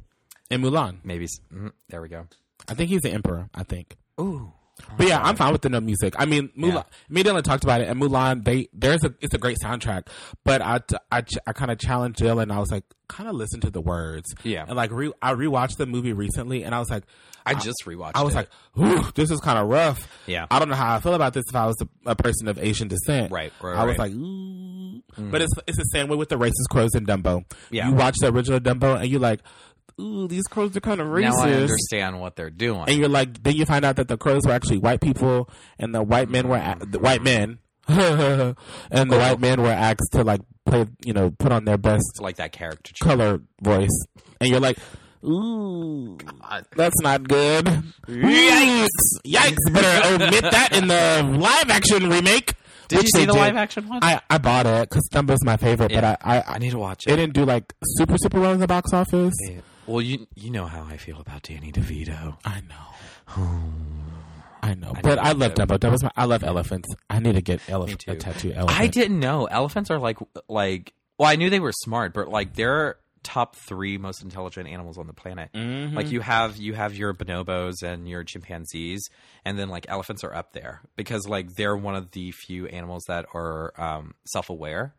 [SPEAKER 2] in Mulan.
[SPEAKER 1] maybe. mhm, there we go.
[SPEAKER 2] I think he's the emperor. I think.
[SPEAKER 1] Ooh,
[SPEAKER 2] But yeah, I'm fine with the no music. I mean, Mulan.
[SPEAKER 1] Yeah.
[SPEAKER 2] Me and Dylan talked about it, and Mulan. They there's a it's a great soundtrack, but I ch- I kind of challenged Dylan. I was like, kind of listen to the words.
[SPEAKER 1] Yeah.
[SPEAKER 2] and like re- I rewatched the movie recently, and I was like,
[SPEAKER 1] I just rewatched. It.
[SPEAKER 2] I was
[SPEAKER 1] it.
[SPEAKER 2] like, Ooh, this is kind of rough.
[SPEAKER 1] Yeah.
[SPEAKER 2] I don't know how I feel about this if I was a, a person of Asian descent.
[SPEAKER 1] Right, right,
[SPEAKER 2] I was
[SPEAKER 1] right.
[SPEAKER 2] like, Ooh. Mm. but it's it's the same way with the racist crows in Dumbo.
[SPEAKER 1] Yeah.
[SPEAKER 2] you watch the original Dumbo, and you're like, ooh, these crows are kind of racist.
[SPEAKER 1] now I understand what they're doing.
[SPEAKER 2] and you're like, then you find out that the crows were actually white people, and the white men were the white men, and the white men were asked to like play, you know, put on their best
[SPEAKER 1] It's like that character.
[SPEAKER 2] color voice, and you're like, ooh, that's not good. Yikes! Yikes! Better omit that in the live action remake.
[SPEAKER 1] Did
[SPEAKER 2] which
[SPEAKER 1] you see the
[SPEAKER 2] did.
[SPEAKER 1] live action one?
[SPEAKER 2] I, I bought it because Dumbo's my favorite,
[SPEAKER 1] Yeah.
[SPEAKER 2] but I, I,
[SPEAKER 1] I need to watch
[SPEAKER 2] it
[SPEAKER 1] it.
[SPEAKER 2] didn't do like super super well in the box office.
[SPEAKER 1] Yeah. Well, you you know how I feel about Danny DeVito.
[SPEAKER 2] I know. I know,
[SPEAKER 1] I
[SPEAKER 2] but I love. Dumbo. That was my. I love elephants. I need to get elephant a tattoo. Elephant.
[SPEAKER 1] I didn't know elephants are like like. Well, I knew they were smart, but like they're top three most intelligent animals on the planet.
[SPEAKER 2] Mm-hmm.
[SPEAKER 1] Like you have you have your bonobos and your chimpanzees, and then like elephants are up there because like they're one of the few animals that are um, self aware.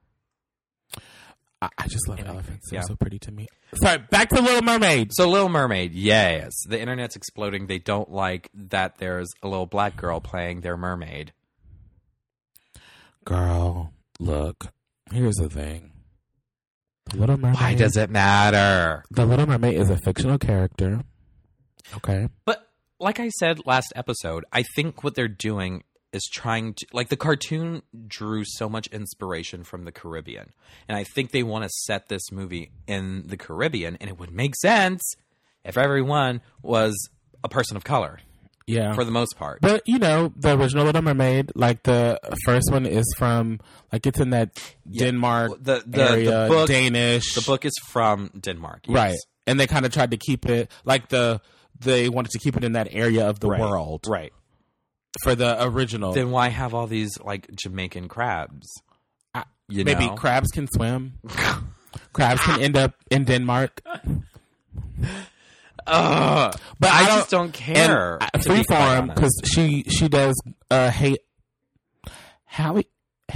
[SPEAKER 2] I, I just love elephants. They're
[SPEAKER 1] Yeah.
[SPEAKER 2] so pretty to me. Sorry, back to Little Mermaid.
[SPEAKER 1] So Little Mermaid, yes, the internet's exploding. They don't like that there's a little black girl playing their mermaid.
[SPEAKER 2] Girl, look. Here's the thing. The Little Mermaid.
[SPEAKER 1] Why does it matter?
[SPEAKER 2] The Little Mermaid is a fictional character. Okay.
[SPEAKER 1] But like I said last episode, I think what they're doing is trying to like the cartoon drew so much inspiration from the Caribbean. And I think they want to set this movie in the Caribbean and it would make sense if everyone was a person of color
[SPEAKER 2] Yeah.
[SPEAKER 1] for the most part.
[SPEAKER 2] but you know, the original Little Mermaid, like the first one is from like it's in that Denmark
[SPEAKER 1] the the,
[SPEAKER 2] area,
[SPEAKER 1] the book
[SPEAKER 2] Danish.
[SPEAKER 1] the book is from Denmark. yes.
[SPEAKER 2] Right. And they kind of tried to keep it like the they wanted to keep it in that area of the
[SPEAKER 1] Right.
[SPEAKER 2] world
[SPEAKER 1] Right.
[SPEAKER 2] For the original.
[SPEAKER 1] Then why have all these like Jamaican crabs?
[SPEAKER 2] I-
[SPEAKER 1] You
[SPEAKER 2] maybe
[SPEAKER 1] know?
[SPEAKER 2] crabs can swim. crabs can end up in Denmark.
[SPEAKER 1] Ugh.
[SPEAKER 2] But
[SPEAKER 1] I,
[SPEAKER 2] I
[SPEAKER 1] just
[SPEAKER 2] don't-
[SPEAKER 1] don't care.
[SPEAKER 2] Freeform because she she does uh hate Hallie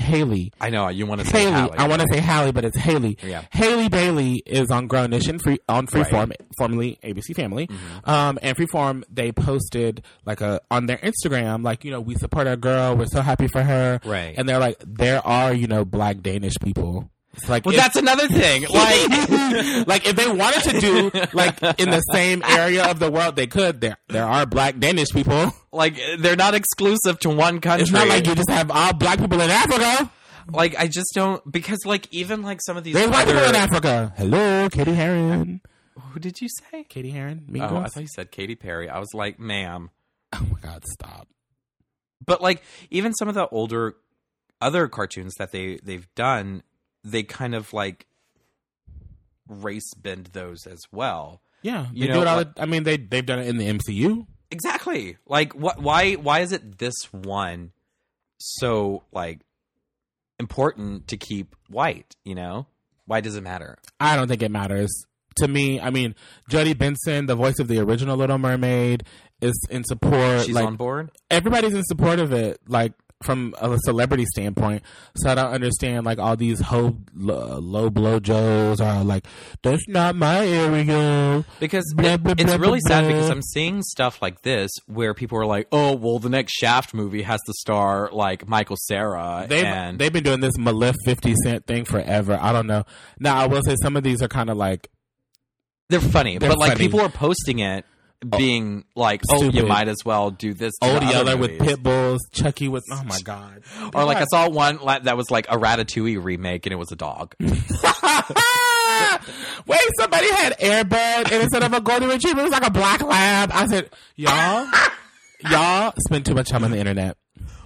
[SPEAKER 2] Haley
[SPEAKER 1] I know you want to say
[SPEAKER 2] Haley. I want to say Hallie, but it's Haley.
[SPEAKER 1] Yeah.
[SPEAKER 2] Haley Bailey is on Grownish and free on
[SPEAKER 1] Right. Mm-hmm.
[SPEAKER 2] Freeform, formerly ABC Family. Um, and Freeform they posted like a on their Instagram, like you know we support our girl, we're so happy for her,
[SPEAKER 1] Right.
[SPEAKER 2] And they're like, there are you know black Danish people. It's like
[SPEAKER 1] Well,
[SPEAKER 2] if-
[SPEAKER 1] that's another thing. Like,
[SPEAKER 2] like if they wanted to do like in the same area of the world, they could. There there are black Danish people.
[SPEAKER 1] like they're not exclusive to one country.
[SPEAKER 2] It's not like you just have all black people in Africa.
[SPEAKER 1] Like, I just don't because like even like some of these
[SPEAKER 2] There's white
[SPEAKER 1] other.
[SPEAKER 2] people in Africa. Hello, Katie Heron.
[SPEAKER 1] Who did you say?
[SPEAKER 2] Katie Heron. Mean
[SPEAKER 1] Oh, I thought you said Katy Perry. I was like, ma'am.
[SPEAKER 2] Oh my God! Stop.
[SPEAKER 1] But like even some of the older other cartoons that they they've done, they kind of like race bend those as well.
[SPEAKER 2] Yeah,
[SPEAKER 1] You know,
[SPEAKER 2] do it all.
[SPEAKER 1] like-
[SPEAKER 2] the- I mean, they they've done it in the MCU.
[SPEAKER 1] Exactly. Like what why why is it this one so like important to keep white, you know? Why does it matter?
[SPEAKER 2] I don't think it matters to me. I mean, Jodi Benson, the voice of the original Little Mermaid, is in support.
[SPEAKER 1] She's
[SPEAKER 2] like
[SPEAKER 1] on board?
[SPEAKER 2] everybody's in support of it. Like from a celebrity standpoint, so I don't understand like all these ho- low, low blow joes are like that's not my area.
[SPEAKER 1] Because
[SPEAKER 2] Blah, blah,
[SPEAKER 1] it's
[SPEAKER 2] blah,
[SPEAKER 1] really sad because I'm seeing stuff like this where people are like, "Oh, well, the next Shaft movie has to star like Michael Cera."
[SPEAKER 2] They've
[SPEAKER 1] and
[SPEAKER 2] they've been doing this Malif Fifty Cent thing forever. I don't know. Now I will say some of these are kind of like
[SPEAKER 1] they're funny,
[SPEAKER 2] They're
[SPEAKER 1] but like
[SPEAKER 2] funny.
[SPEAKER 1] people are posting it Oh. being like, "Oh, you might as well do this." to
[SPEAKER 2] oh,
[SPEAKER 1] Old other
[SPEAKER 2] Yeller with pit bulls, Chucky with oh my god,
[SPEAKER 1] Or like I saw one that was like a Ratatouille remake and it was a dog.
[SPEAKER 2] Wait, somebody had Airbud and instead of a golden retriever, it was like a black lab. I said, y'all, y'all spend too much time on the internet.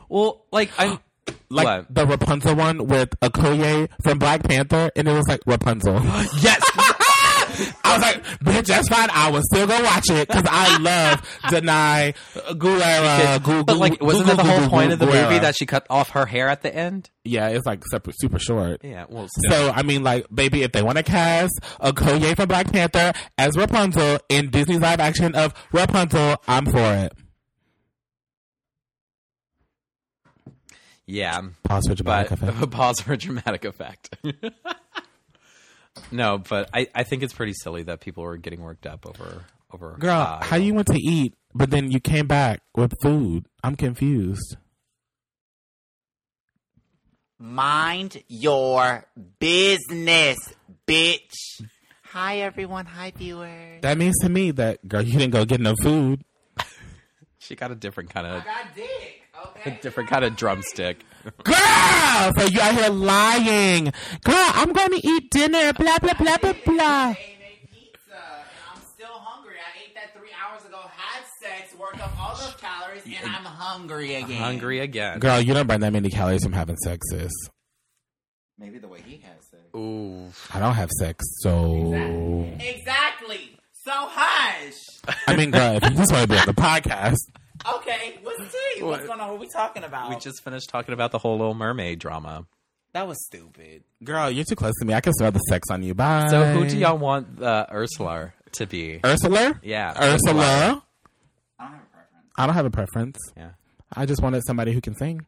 [SPEAKER 1] well, like I'm
[SPEAKER 2] Like
[SPEAKER 1] What?
[SPEAKER 2] the Rapunzel one with a Okoye from Black Panther, and it was like Rapunzel.
[SPEAKER 1] yes,
[SPEAKER 2] I was like, bitch, that's fine. I will still go watch it because I love Danai Gurira. Gu-
[SPEAKER 1] but like wasn't that the whole point of the movie that she cut off her hair at the end?
[SPEAKER 2] Yeah, it's like super, super short.
[SPEAKER 1] Yeah, well,
[SPEAKER 2] So I mean, like, baby, if they want to cast Okoye from Black Panther as Rapunzel in Disney's live action of Rapunzel, I'm for it.
[SPEAKER 1] yeah,
[SPEAKER 2] Pause for dramatic
[SPEAKER 1] but
[SPEAKER 2] effect.
[SPEAKER 1] pause for dramatic effect. no, but I, I think it's pretty silly that people are getting worked up over over.
[SPEAKER 2] Girl,
[SPEAKER 1] uh,
[SPEAKER 2] how you went to eat, but then you came back with food? I'm confused.
[SPEAKER 4] Mind your business, bitch. Hi, everyone. Hi, viewers.
[SPEAKER 2] That means to me that girl, you didn't go get no food.
[SPEAKER 1] she got a different kind of
[SPEAKER 4] got dick, okay?
[SPEAKER 1] different kind of drumstick.
[SPEAKER 2] Girl, so you out here lying. Girl, I'm going to eat dinner. Blah blah blah blah blah.
[SPEAKER 4] ate a pizza, and I'm still hungry. I ate that three hours ago, had sex, worked up all those calories, and I'm hungry again.
[SPEAKER 1] Hungry again.
[SPEAKER 2] Girl, you don't burn that many calories from having sex, sis.
[SPEAKER 4] Maybe the way he has sex.
[SPEAKER 1] Ooh.
[SPEAKER 2] I don't have sex, so
[SPEAKER 4] Exactly. So hush.
[SPEAKER 2] I mean, girl, if you just want to be on the podcast,
[SPEAKER 4] Okay, what's the tea? What's going on? What are we talking about?
[SPEAKER 1] We just finished talking about the whole Little Mermaid drama.
[SPEAKER 4] that was stupid.
[SPEAKER 2] girl, you're too close to me. I can smell the sex on you. Bye.
[SPEAKER 1] So who do y'all want uh, Ursula to be?
[SPEAKER 2] Ursula?
[SPEAKER 1] Yeah,
[SPEAKER 2] Ursula.
[SPEAKER 4] I don't have a preference.
[SPEAKER 2] I don't have a preference.
[SPEAKER 1] Yeah.
[SPEAKER 2] I just wanted somebody who can sing.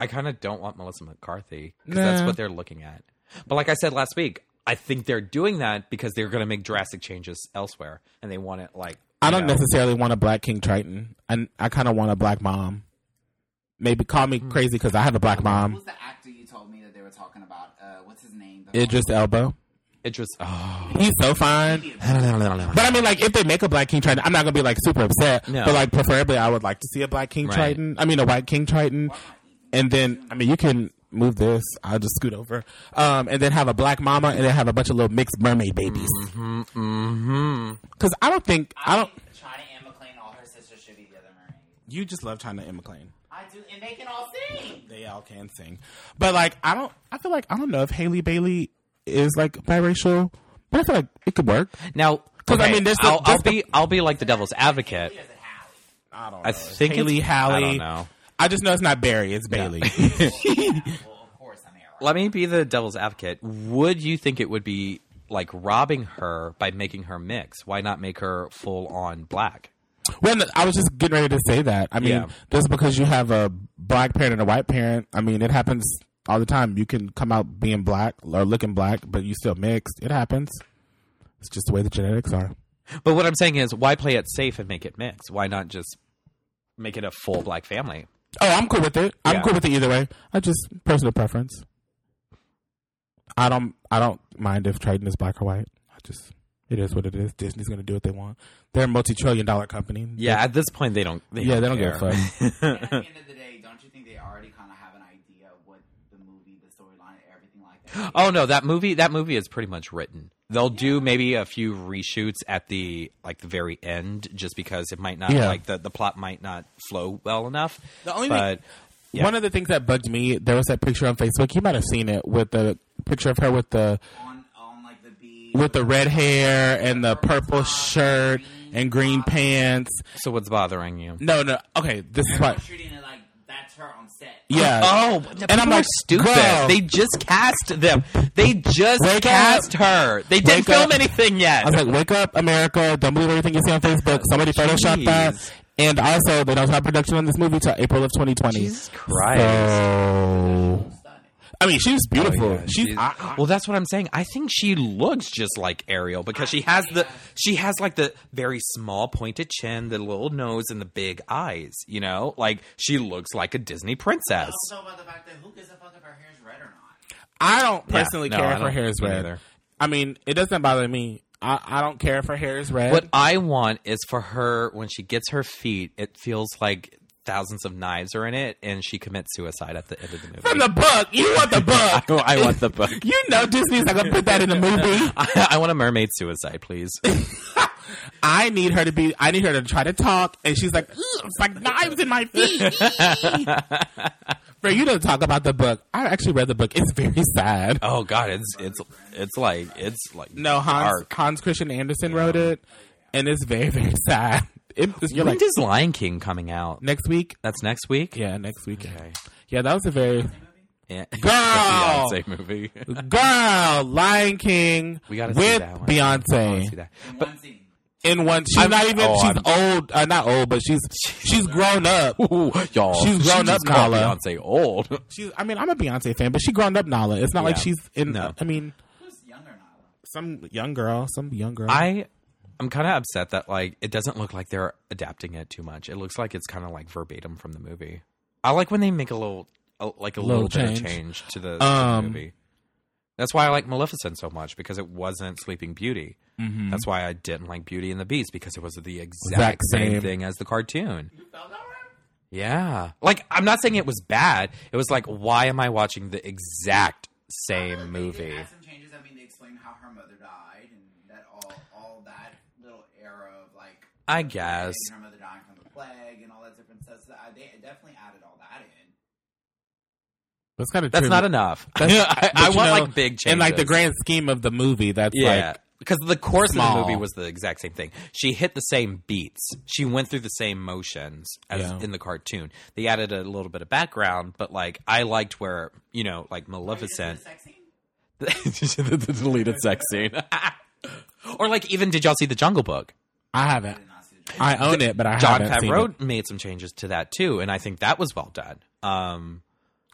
[SPEAKER 1] I kind of don't want Melissa McCarthy because that's what they're looking at. But like I said last week, I think they're doing that because they're going to make drastic changes elsewhere, and they want it like.
[SPEAKER 2] I don't
[SPEAKER 1] know,
[SPEAKER 2] necessarily want a black King Triton. and I kind of want a black mom. Maybe call me crazy because I have a black mom.
[SPEAKER 4] Who's the actor you told me that they were talking about? Uh, what's his name? The
[SPEAKER 2] Idris Elba.
[SPEAKER 1] It just. Oh.
[SPEAKER 2] He's so fine. But I mean, like, if they make a black King Triton, I'm not gonna be like super upset.
[SPEAKER 1] No.
[SPEAKER 2] But like, preferably, I would like to see a black King
[SPEAKER 1] Right.
[SPEAKER 2] Triton. I mean, a white King Triton, and then I mean, you can move this. I'll just scoot over, um, and then have a black mama, and then have a bunch of little mixed mermaid babies.
[SPEAKER 1] Mm-hmm.
[SPEAKER 2] Because I don't think I don't.
[SPEAKER 4] China Anne McClain, all her sisters should be the other mermaid.
[SPEAKER 2] You just love China Anne McClain.
[SPEAKER 4] I do, and they can all sing.
[SPEAKER 2] They all can sing, but like, I don't. I feel like I don't know if Haley Bailey is like biracial, but I feel like it could work.
[SPEAKER 1] Now,
[SPEAKER 2] 'Cause, I
[SPEAKER 1] okay,
[SPEAKER 2] mean, there's the-
[SPEAKER 1] I'll, I'll
[SPEAKER 2] the-
[SPEAKER 1] be I'll be like the devil's advocate.
[SPEAKER 4] There's a Hallie.
[SPEAKER 2] I don't.
[SPEAKER 1] I think
[SPEAKER 2] Haley Haley.
[SPEAKER 1] I don't know.
[SPEAKER 2] I just know it's not Barry. It's Bailey.
[SPEAKER 4] Well, of course I'm here.
[SPEAKER 1] Let me be the devil's advocate. Would you think it would be like robbing her by making her mix? Why not make her full on black?
[SPEAKER 2] Well, I was just getting ready to say that. I mean,
[SPEAKER 1] Yeah.
[SPEAKER 2] just because you have a black parent and a white parent, I mean, it happens all the time. You can come out being black or looking black, but you still mixed. It happens. It's just the way the genetics are.
[SPEAKER 1] But what I'm saying is, why play it safe and make it mixed? Why not just make it a full black family?
[SPEAKER 2] Oh, I'm cool with it. I'm
[SPEAKER 1] Yeah.
[SPEAKER 2] cool with it either way. I just personal preference. I don't. I don't mind if Triton is black or white. I just. It is what it is. Disney's going to do what they want. They're a multi-trillion dollar company.
[SPEAKER 1] Yeah, at this point they don't. They
[SPEAKER 2] Yeah,
[SPEAKER 1] don't
[SPEAKER 2] they don't
[SPEAKER 1] care.
[SPEAKER 2] give a fuck.
[SPEAKER 4] At the end of the day, don't you think they already kind of have an idea of what the movie, the storyline, everything like that?
[SPEAKER 1] Oh no, that movie that movie is pretty much written. They'll do maybe a few reshoots at the like the very end just because it might not
[SPEAKER 2] Yeah.
[SPEAKER 1] like the, the plot might not flow well enough.
[SPEAKER 2] The only
[SPEAKER 1] but
[SPEAKER 2] thing, one of the things that bugged me, there was that picture on Facebook. You might have seen it with the picture of her with the
[SPEAKER 4] On, on like the beach.
[SPEAKER 2] with the red hair and the purple shirt and green pants.
[SPEAKER 1] So what's bothering you?
[SPEAKER 2] No, no. Okay, this is what.
[SPEAKER 4] Everyone's treating it like that's her on set.
[SPEAKER 2] Yeah.
[SPEAKER 1] Oh,
[SPEAKER 2] and I'm like,
[SPEAKER 1] stupid.
[SPEAKER 2] girl.
[SPEAKER 1] They just cast them. They just
[SPEAKER 2] Wake
[SPEAKER 1] cast
[SPEAKER 2] up.
[SPEAKER 1] her. They didn't
[SPEAKER 2] Wake
[SPEAKER 1] film
[SPEAKER 2] up.
[SPEAKER 1] anything yet.
[SPEAKER 2] I was like, wake up, America. Don't believe everything you see on Facebook. Somebody photoshopped that. And also, they don't have production on this movie till April of 2020.
[SPEAKER 1] Jesus Christ.
[SPEAKER 2] So, I mean, she's beautiful.
[SPEAKER 1] Oh, yeah,
[SPEAKER 2] she's,
[SPEAKER 1] she's-
[SPEAKER 2] I, I,
[SPEAKER 1] well, that's what I'm saying. I think she looks just like Ariel because she has the she has like the very small pointed chin, the little nose, and the big eyes. You know, like she looks like a Disney princess.
[SPEAKER 4] Also about the fact that who gives a fuck if her hair's red or not?
[SPEAKER 2] I don't
[SPEAKER 1] Yeah,
[SPEAKER 2] personally
[SPEAKER 1] no,
[SPEAKER 2] care
[SPEAKER 1] I
[SPEAKER 2] if her hair is
[SPEAKER 1] me
[SPEAKER 2] red.
[SPEAKER 1] neither.
[SPEAKER 2] I mean, it doesn't bother me. I, I don't care if her hair is red.
[SPEAKER 1] What I want is for her when she gets her feet, it feels like thousands of knives are in it, and she commits suicide at the end of the movie.
[SPEAKER 2] From the book. You want the book.
[SPEAKER 1] I want the book.
[SPEAKER 2] You know Disney's not to put that in the movie.
[SPEAKER 1] I, I want a mermaid suicide, please.
[SPEAKER 2] I need her to be. I need her to try to talk, and she's like, "It's like knives in my feet." For you to talk about the book, I actually read the book. It's very sad.
[SPEAKER 1] oh God, it's it's it's like it's like
[SPEAKER 2] No, Hans
[SPEAKER 1] dark.
[SPEAKER 2] Hans Christian Andersen wrote it, and it's very very sad. It, you're
[SPEAKER 1] When
[SPEAKER 2] like
[SPEAKER 1] is Lion King coming out?
[SPEAKER 2] next week.
[SPEAKER 1] That's next week.
[SPEAKER 2] Yeah, next week.
[SPEAKER 1] Okay.
[SPEAKER 2] Yeah, that was a very
[SPEAKER 1] Yeah.
[SPEAKER 2] Girl!
[SPEAKER 1] Beyonce movie.
[SPEAKER 2] girl Lion King
[SPEAKER 1] We gotta see
[SPEAKER 2] with
[SPEAKER 1] that one. I
[SPEAKER 2] Beyonce
[SPEAKER 1] see that.
[SPEAKER 4] In
[SPEAKER 1] But
[SPEAKER 4] one
[SPEAKER 2] in one. She's
[SPEAKER 1] I'm-
[SPEAKER 2] not even.
[SPEAKER 1] oh,
[SPEAKER 2] she's
[SPEAKER 1] I'm-
[SPEAKER 2] old. Uh, not old, but she's she's grown up.
[SPEAKER 1] Ooh, y'all,
[SPEAKER 2] She's
[SPEAKER 1] she
[SPEAKER 2] grown
[SPEAKER 1] just
[SPEAKER 2] up,
[SPEAKER 1] called
[SPEAKER 2] Nala.
[SPEAKER 1] Beyonce old.
[SPEAKER 2] She's. I mean, I'm a Beyonce fan, but she grown up Nala. It's not like she's in.
[SPEAKER 1] No.
[SPEAKER 2] I mean,
[SPEAKER 4] Who's younger Nala?
[SPEAKER 2] some young girl, some young girl.
[SPEAKER 1] I I'm kind of upset that like it doesn't look like they're adapting it too much. It looks like it's kind of like verbatim from the movie. I like when they make a little a, like a little,
[SPEAKER 2] Little
[SPEAKER 1] bit
[SPEAKER 2] change.
[SPEAKER 1] of change to the, to the
[SPEAKER 2] Um,
[SPEAKER 1] movie. That's why I like Maleficent so much because it wasn't Sleeping Beauty.
[SPEAKER 2] Mhm.
[SPEAKER 1] That's why I didn't like Beauty and the Beast because it was the exact,
[SPEAKER 2] Exact
[SPEAKER 1] same
[SPEAKER 2] same.
[SPEAKER 1] thing as the cartoon.
[SPEAKER 4] You felt that way?
[SPEAKER 1] Yeah. Like I'm not saying it was bad. It was like why am I watching the exact same
[SPEAKER 4] They
[SPEAKER 1] movie?
[SPEAKER 4] did add some changes. I mean, they explained how her mother died and that all all that little era of like.
[SPEAKER 1] I guess.
[SPEAKER 4] and Her mother dying from the plague and all that different stuff. So, uh, they definitely added all that in.
[SPEAKER 2] that's kind of
[SPEAKER 1] That's not enough. I, I want
[SPEAKER 2] know,
[SPEAKER 1] like big changes.
[SPEAKER 2] in like the grand scheme of the movie. That's
[SPEAKER 1] Yeah.
[SPEAKER 2] like
[SPEAKER 1] because the course of the movie was the exact same thing. She hit the same beats. She went through the same motions as
[SPEAKER 2] Yeah.
[SPEAKER 1] in the cartoon. They added a little bit of background, but like I liked where you know, like Maleficent,
[SPEAKER 4] The sex scene?
[SPEAKER 1] the, the deleted sex scene, or like even did y'all see the Jungle Book?
[SPEAKER 2] I
[SPEAKER 4] I
[SPEAKER 2] haven't.
[SPEAKER 4] Did not see the
[SPEAKER 2] I own it, but I
[SPEAKER 1] John
[SPEAKER 2] haven't seen
[SPEAKER 1] Favreau
[SPEAKER 2] it.
[SPEAKER 1] made some changes to that too, and I think that was well done. Um,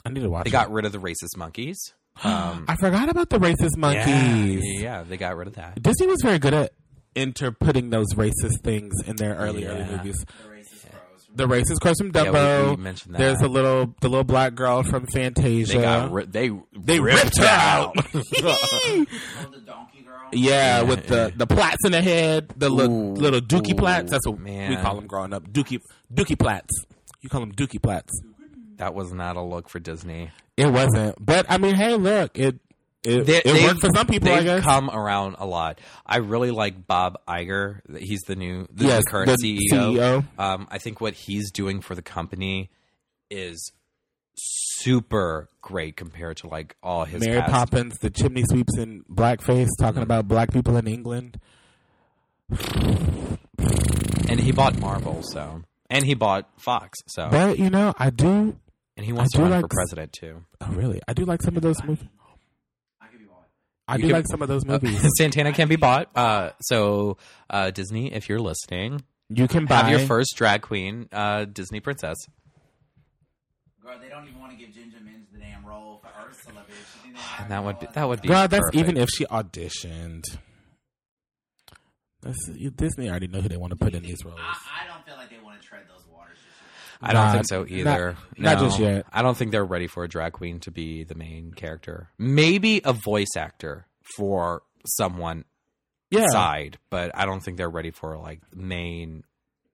[SPEAKER 2] I need to watch.
[SPEAKER 1] they
[SPEAKER 2] it.
[SPEAKER 1] got rid of the racist monkeys. Um,
[SPEAKER 2] I forgot about the racist monkeys.
[SPEAKER 1] Yeah, yeah, they got rid of that.
[SPEAKER 2] Disney was very good at interputting those racist things in their early early movies.
[SPEAKER 4] The racist crows.
[SPEAKER 2] The racist crows from
[SPEAKER 1] Yeah, we-
[SPEAKER 2] Dumbo.
[SPEAKER 1] we mentioned that.
[SPEAKER 2] There's a little the little black girl from Fantasia.
[SPEAKER 1] They got ri- they
[SPEAKER 2] They ripped her out.
[SPEAKER 4] The donkey girl.
[SPEAKER 2] Yeah,
[SPEAKER 1] Yeah,
[SPEAKER 2] with the the plaits in the head, the little little dookie
[SPEAKER 1] ooh,
[SPEAKER 2] plaits. That's what
[SPEAKER 1] man.
[SPEAKER 2] we call them growing up. Dookie dookie plaits. You call them dookie plaits.
[SPEAKER 1] That was not a look for Disney.
[SPEAKER 2] It wasn't, but I mean, hey, look, it it,
[SPEAKER 1] They-
[SPEAKER 2] it worked for some people. I guess.
[SPEAKER 1] come around a lot. I really like Bob Iger. He's the new, the,
[SPEAKER 2] Yes,
[SPEAKER 1] current
[SPEAKER 2] the
[SPEAKER 1] CEO.
[SPEAKER 2] CEO.
[SPEAKER 1] Um, I think what he's doing for the company is super great compared to like all his
[SPEAKER 2] Mary
[SPEAKER 1] past.
[SPEAKER 2] Poppins, the chimney sweeps in blackface, talking
[SPEAKER 1] Mm.
[SPEAKER 2] about black people in England.
[SPEAKER 1] and he bought Marvel, so and he bought Fox, so
[SPEAKER 2] But you know, I do.
[SPEAKER 1] and he wants
[SPEAKER 2] I
[SPEAKER 1] to run
[SPEAKER 2] like
[SPEAKER 1] for president too.
[SPEAKER 2] Oh, really? I do like some of those movies.
[SPEAKER 4] I could be bought.
[SPEAKER 2] I
[SPEAKER 1] You
[SPEAKER 2] do
[SPEAKER 1] could-
[SPEAKER 2] like some of those movies.
[SPEAKER 1] Santana can be bought. Uh, so uh, Disney, if you're listening,
[SPEAKER 2] you can buy
[SPEAKER 1] your first drag queen, uh, Disney princess.
[SPEAKER 4] Girl, they don't even want to give Ginger Minj the damn role for Ursula, bitch. You think they
[SPEAKER 1] And that would be that would be
[SPEAKER 2] God, that's
[SPEAKER 1] perfect.
[SPEAKER 2] even if she auditioned. That's, you, Disney already know who they want to put in these roles.
[SPEAKER 4] I, I don't feel like they want to tread those waters.
[SPEAKER 1] I don't
[SPEAKER 2] Not-
[SPEAKER 1] think so either.
[SPEAKER 2] not
[SPEAKER 1] No.
[SPEAKER 2] just yet.
[SPEAKER 1] I don't think they're ready for a drag queen to be the main character. Maybe a voice actor for someone
[SPEAKER 2] Yeah,
[SPEAKER 1] side, but I don't think they're ready for like main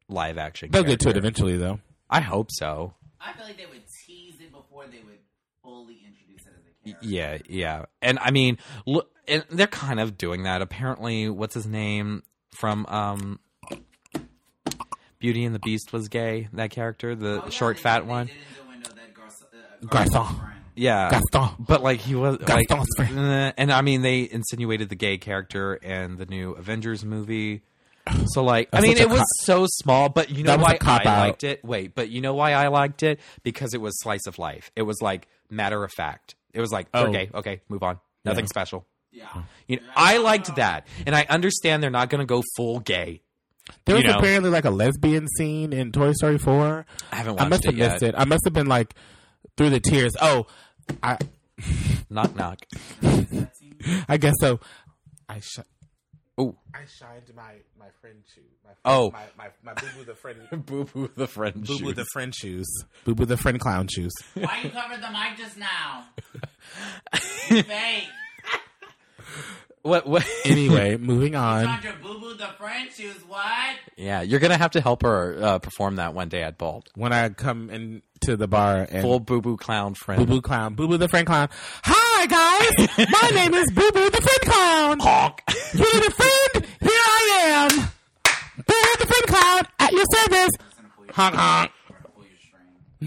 [SPEAKER 1] live action.
[SPEAKER 2] they'll get to it eventually, though.
[SPEAKER 1] I hope so.
[SPEAKER 4] I feel like they would tease it before they would fully introduce it as a character.
[SPEAKER 1] Yeah, yeah, and I mean, look, and they're kind of doing that. Apparently, what's his name from um, Beauty and the Beast was gay. That character, the
[SPEAKER 4] Oh, yeah,
[SPEAKER 1] short,
[SPEAKER 4] they-
[SPEAKER 1] fat
[SPEAKER 4] they
[SPEAKER 1] one.
[SPEAKER 4] did in the window that Garc- uh,
[SPEAKER 2] Garcon.
[SPEAKER 1] Yeah,
[SPEAKER 2] Gaston.
[SPEAKER 1] But like he was like,
[SPEAKER 2] friend.
[SPEAKER 1] and I mean they insinuated the gay character in the new Avengers movie. So like, I mean,
[SPEAKER 2] such a
[SPEAKER 1] it was
[SPEAKER 2] cop-
[SPEAKER 1] so small, but you know why I
[SPEAKER 2] out.
[SPEAKER 1] liked it. Wait, but you know why I liked it because it was slice of life. It was like matter of fact. It was like,
[SPEAKER 2] Oh.
[SPEAKER 1] okay, okay, move on. Nothing special.
[SPEAKER 4] Yeah.
[SPEAKER 1] You know, I liked that, and I understand they're not going to go full gay.
[SPEAKER 2] There was
[SPEAKER 1] know.
[SPEAKER 2] apparently like a lesbian scene in Toy Story 4.
[SPEAKER 1] I haven't
[SPEAKER 2] I must
[SPEAKER 1] it
[SPEAKER 2] have
[SPEAKER 1] yet.
[SPEAKER 2] missed it. I must have been like through the tears. Oh, I
[SPEAKER 1] Knock knock.
[SPEAKER 2] I guess so. I sh-
[SPEAKER 1] Oh,
[SPEAKER 2] I shined my my friend shoe. My friend,
[SPEAKER 1] Oh.
[SPEAKER 2] my my, my boo boo the friend
[SPEAKER 1] boo boo the friend.
[SPEAKER 2] boo boo the friend shoes. Boo boo the friend clown shoes.
[SPEAKER 4] Why you covered the mic just now? Fake.
[SPEAKER 1] What? What?
[SPEAKER 2] Anyway, moving on.
[SPEAKER 4] Found your boo boo the friend shoes. What?
[SPEAKER 1] yeah, you're gonna have to help her uh, perform that one day at Bald.
[SPEAKER 2] When I come into the bar and
[SPEAKER 1] Full boo boo clown friend.
[SPEAKER 2] Boo. Boo Clown, Boo Boo the Friend Clown. Hi guys, my name is Boo Boo the Friend Clown.
[SPEAKER 1] Honk.
[SPEAKER 2] You need a friend? Here I am. Boo Boo the Friend Clown at your service. Honk honk.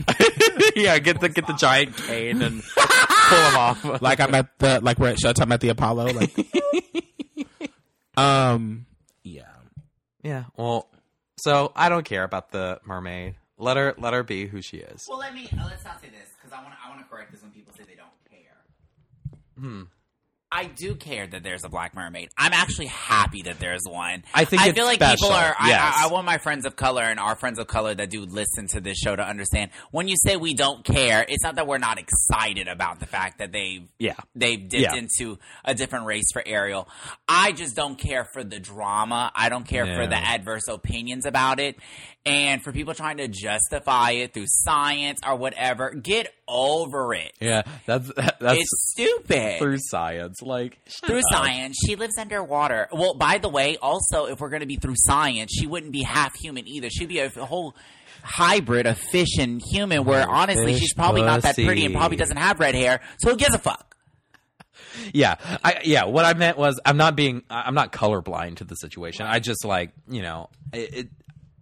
[SPEAKER 4] Pull your string.
[SPEAKER 1] yeah, get the get the giant cane and pull him off.
[SPEAKER 2] Like I'm at the like we're at Showtime at the Apollo. Like, um, yeah.
[SPEAKER 1] yeah. Well, so I don't care about the mermaid. Let her let her be who she is.
[SPEAKER 4] Well, let me uh, let's not say this because I want I want to correct this when people say they don't care.
[SPEAKER 1] Hmm.
[SPEAKER 4] I do care that there's a black mermaid. I'm actually happy that there's one.
[SPEAKER 1] I think
[SPEAKER 4] I feel like
[SPEAKER 1] special,
[SPEAKER 4] people are. I,
[SPEAKER 1] yes.
[SPEAKER 4] I, I want my friends of color and our friends of color that do listen to this show to understand. When you say we don't care, it's not that we're not excited about the fact that they
[SPEAKER 1] Yeah.
[SPEAKER 4] they've dipped
[SPEAKER 1] Yeah.
[SPEAKER 4] into a different race for Ariel. I just don't care for the drama. I don't care for the adverse opinions about it. And for people trying to justify it through science or whatever, get over it.
[SPEAKER 1] Yeah, that's that, that's
[SPEAKER 4] it's stupid.
[SPEAKER 1] through science. Like
[SPEAKER 4] Through science, she lives underwater. Well, by the way, also, if we're going to be through science, she wouldn't be half human either. She'd be a, a whole hybrid of fish and human, where honestly,
[SPEAKER 1] Fish
[SPEAKER 4] she's probably not that pretty and probably doesn't have red hair. So who gives a fuck?
[SPEAKER 1] Yeah, I yeah. What I meant was I'm not being I'm not colorblind to the situation. I just like you know it. it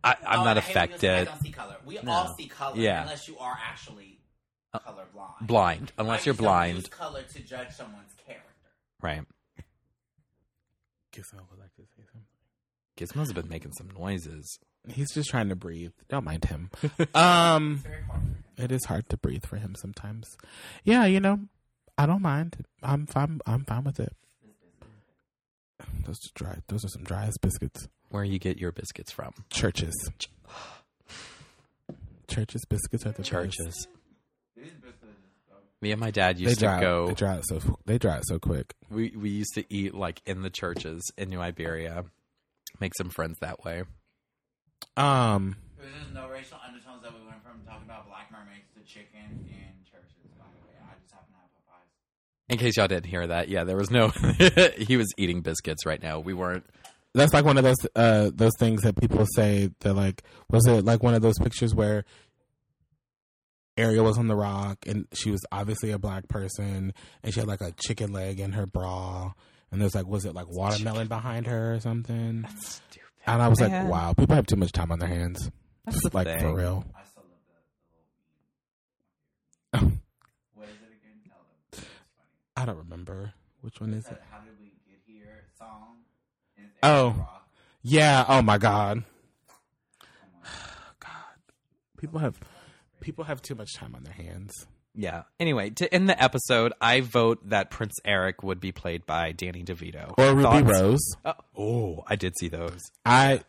[SPEAKER 1] I, I'm
[SPEAKER 4] Oh,
[SPEAKER 1] not
[SPEAKER 4] I hate when you say I
[SPEAKER 1] affected
[SPEAKER 4] don't see color. We all see color
[SPEAKER 1] Yeah.
[SPEAKER 4] unless you are actually colorblind.
[SPEAKER 1] blind
[SPEAKER 4] I
[SPEAKER 1] unless you're
[SPEAKER 4] just don't
[SPEAKER 1] blind,
[SPEAKER 4] Use color to judge someone's character.
[SPEAKER 1] right?
[SPEAKER 2] Gizmo would like to say something.
[SPEAKER 1] Gizmo's been making some noises.
[SPEAKER 2] He's just trying to breathe. Don't mind him. um,
[SPEAKER 4] Very
[SPEAKER 2] it is hard to breathe for him sometimes. Yeah, you know, I don't mind. I'm fine. I'm fine with it. Those are dry. Those are some dry ass biscuits.
[SPEAKER 1] Where you get your biscuits from?
[SPEAKER 2] Church's. Church's biscuits are the best.
[SPEAKER 1] Church's. Me and my dad
[SPEAKER 2] They
[SPEAKER 1] used to
[SPEAKER 2] dry.
[SPEAKER 1] go.
[SPEAKER 2] They dry out so. They dry out so quick.
[SPEAKER 1] We we used to eat like in the churches in New Iberia. Make some friends that way.
[SPEAKER 2] Um.
[SPEAKER 4] There's just no racial undertones that we went from talking about black mermaids to chicken in churches. By the way, I just happen to have Popeyes.
[SPEAKER 1] In case y'all didn't hear that, yeah, there was no. he was eating biscuits right now. We weren't.
[SPEAKER 2] That's like one of those uh those things that people say that like was it like one of those pictures where Ariel was on the rock and she was obviously a black person and she had like a chicken leg in her bra and there's like was it like watermelon behind her or something
[SPEAKER 1] Stupid.
[SPEAKER 2] and I was
[SPEAKER 1] man.
[SPEAKER 2] like wow people have too much time on their hands
[SPEAKER 1] That's the
[SPEAKER 2] like
[SPEAKER 1] thing.
[SPEAKER 2] for real
[SPEAKER 4] I still the, the little What is it again? Tell them. It's funny.
[SPEAKER 2] I don't remember which one is
[SPEAKER 4] It's
[SPEAKER 2] it
[SPEAKER 4] How did we get here song? And it's
[SPEAKER 2] Oh.
[SPEAKER 4] Rock.
[SPEAKER 2] yeah oh my god god people have people have too much time on their hands
[SPEAKER 1] Yeah. Anyway, to end the episode, I vote that Prince Eric would be played by Danny DeVito.
[SPEAKER 2] or Ruby
[SPEAKER 1] Thoughts?
[SPEAKER 2] Rose
[SPEAKER 1] Oh, oh, I did see those.
[SPEAKER 2] I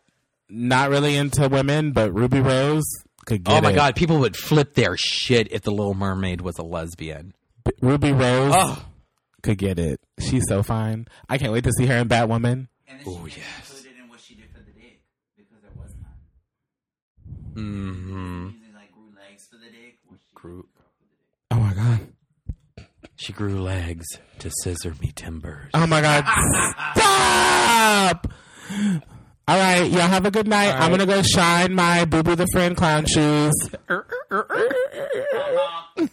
[SPEAKER 2] not really into women, but Ruby Rose could get
[SPEAKER 1] oh my
[SPEAKER 2] it.
[SPEAKER 1] god, people would flip their shit if the Little Mermaid was a lesbian.
[SPEAKER 2] B- Ruby Rose
[SPEAKER 1] Oh.
[SPEAKER 2] could get it. She's so fine. I can't wait to see her in Batwoman.
[SPEAKER 4] And then
[SPEAKER 1] Oh,
[SPEAKER 4] she didn't
[SPEAKER 1] yes.
[SPEAKER 4] include it in what she did for the dick because there was none.
[SPEAKER 1] hmm
[SPEAKER 4] Using like grew legs for the dick. She
[SPEAKER 1] Grew-
[SPEAKER 4] for the dick.
[SPEAKER 2] Oh my god.
[SPEAKER 1] She grew legs to scissor me timbers.
[SPEAKER 2] Oh my god. Stop. All right, y'all have a good night. I'm gonna go shine my Boo Boo the Friend clown shoes.
[SPEAKER 4] Uh-huh.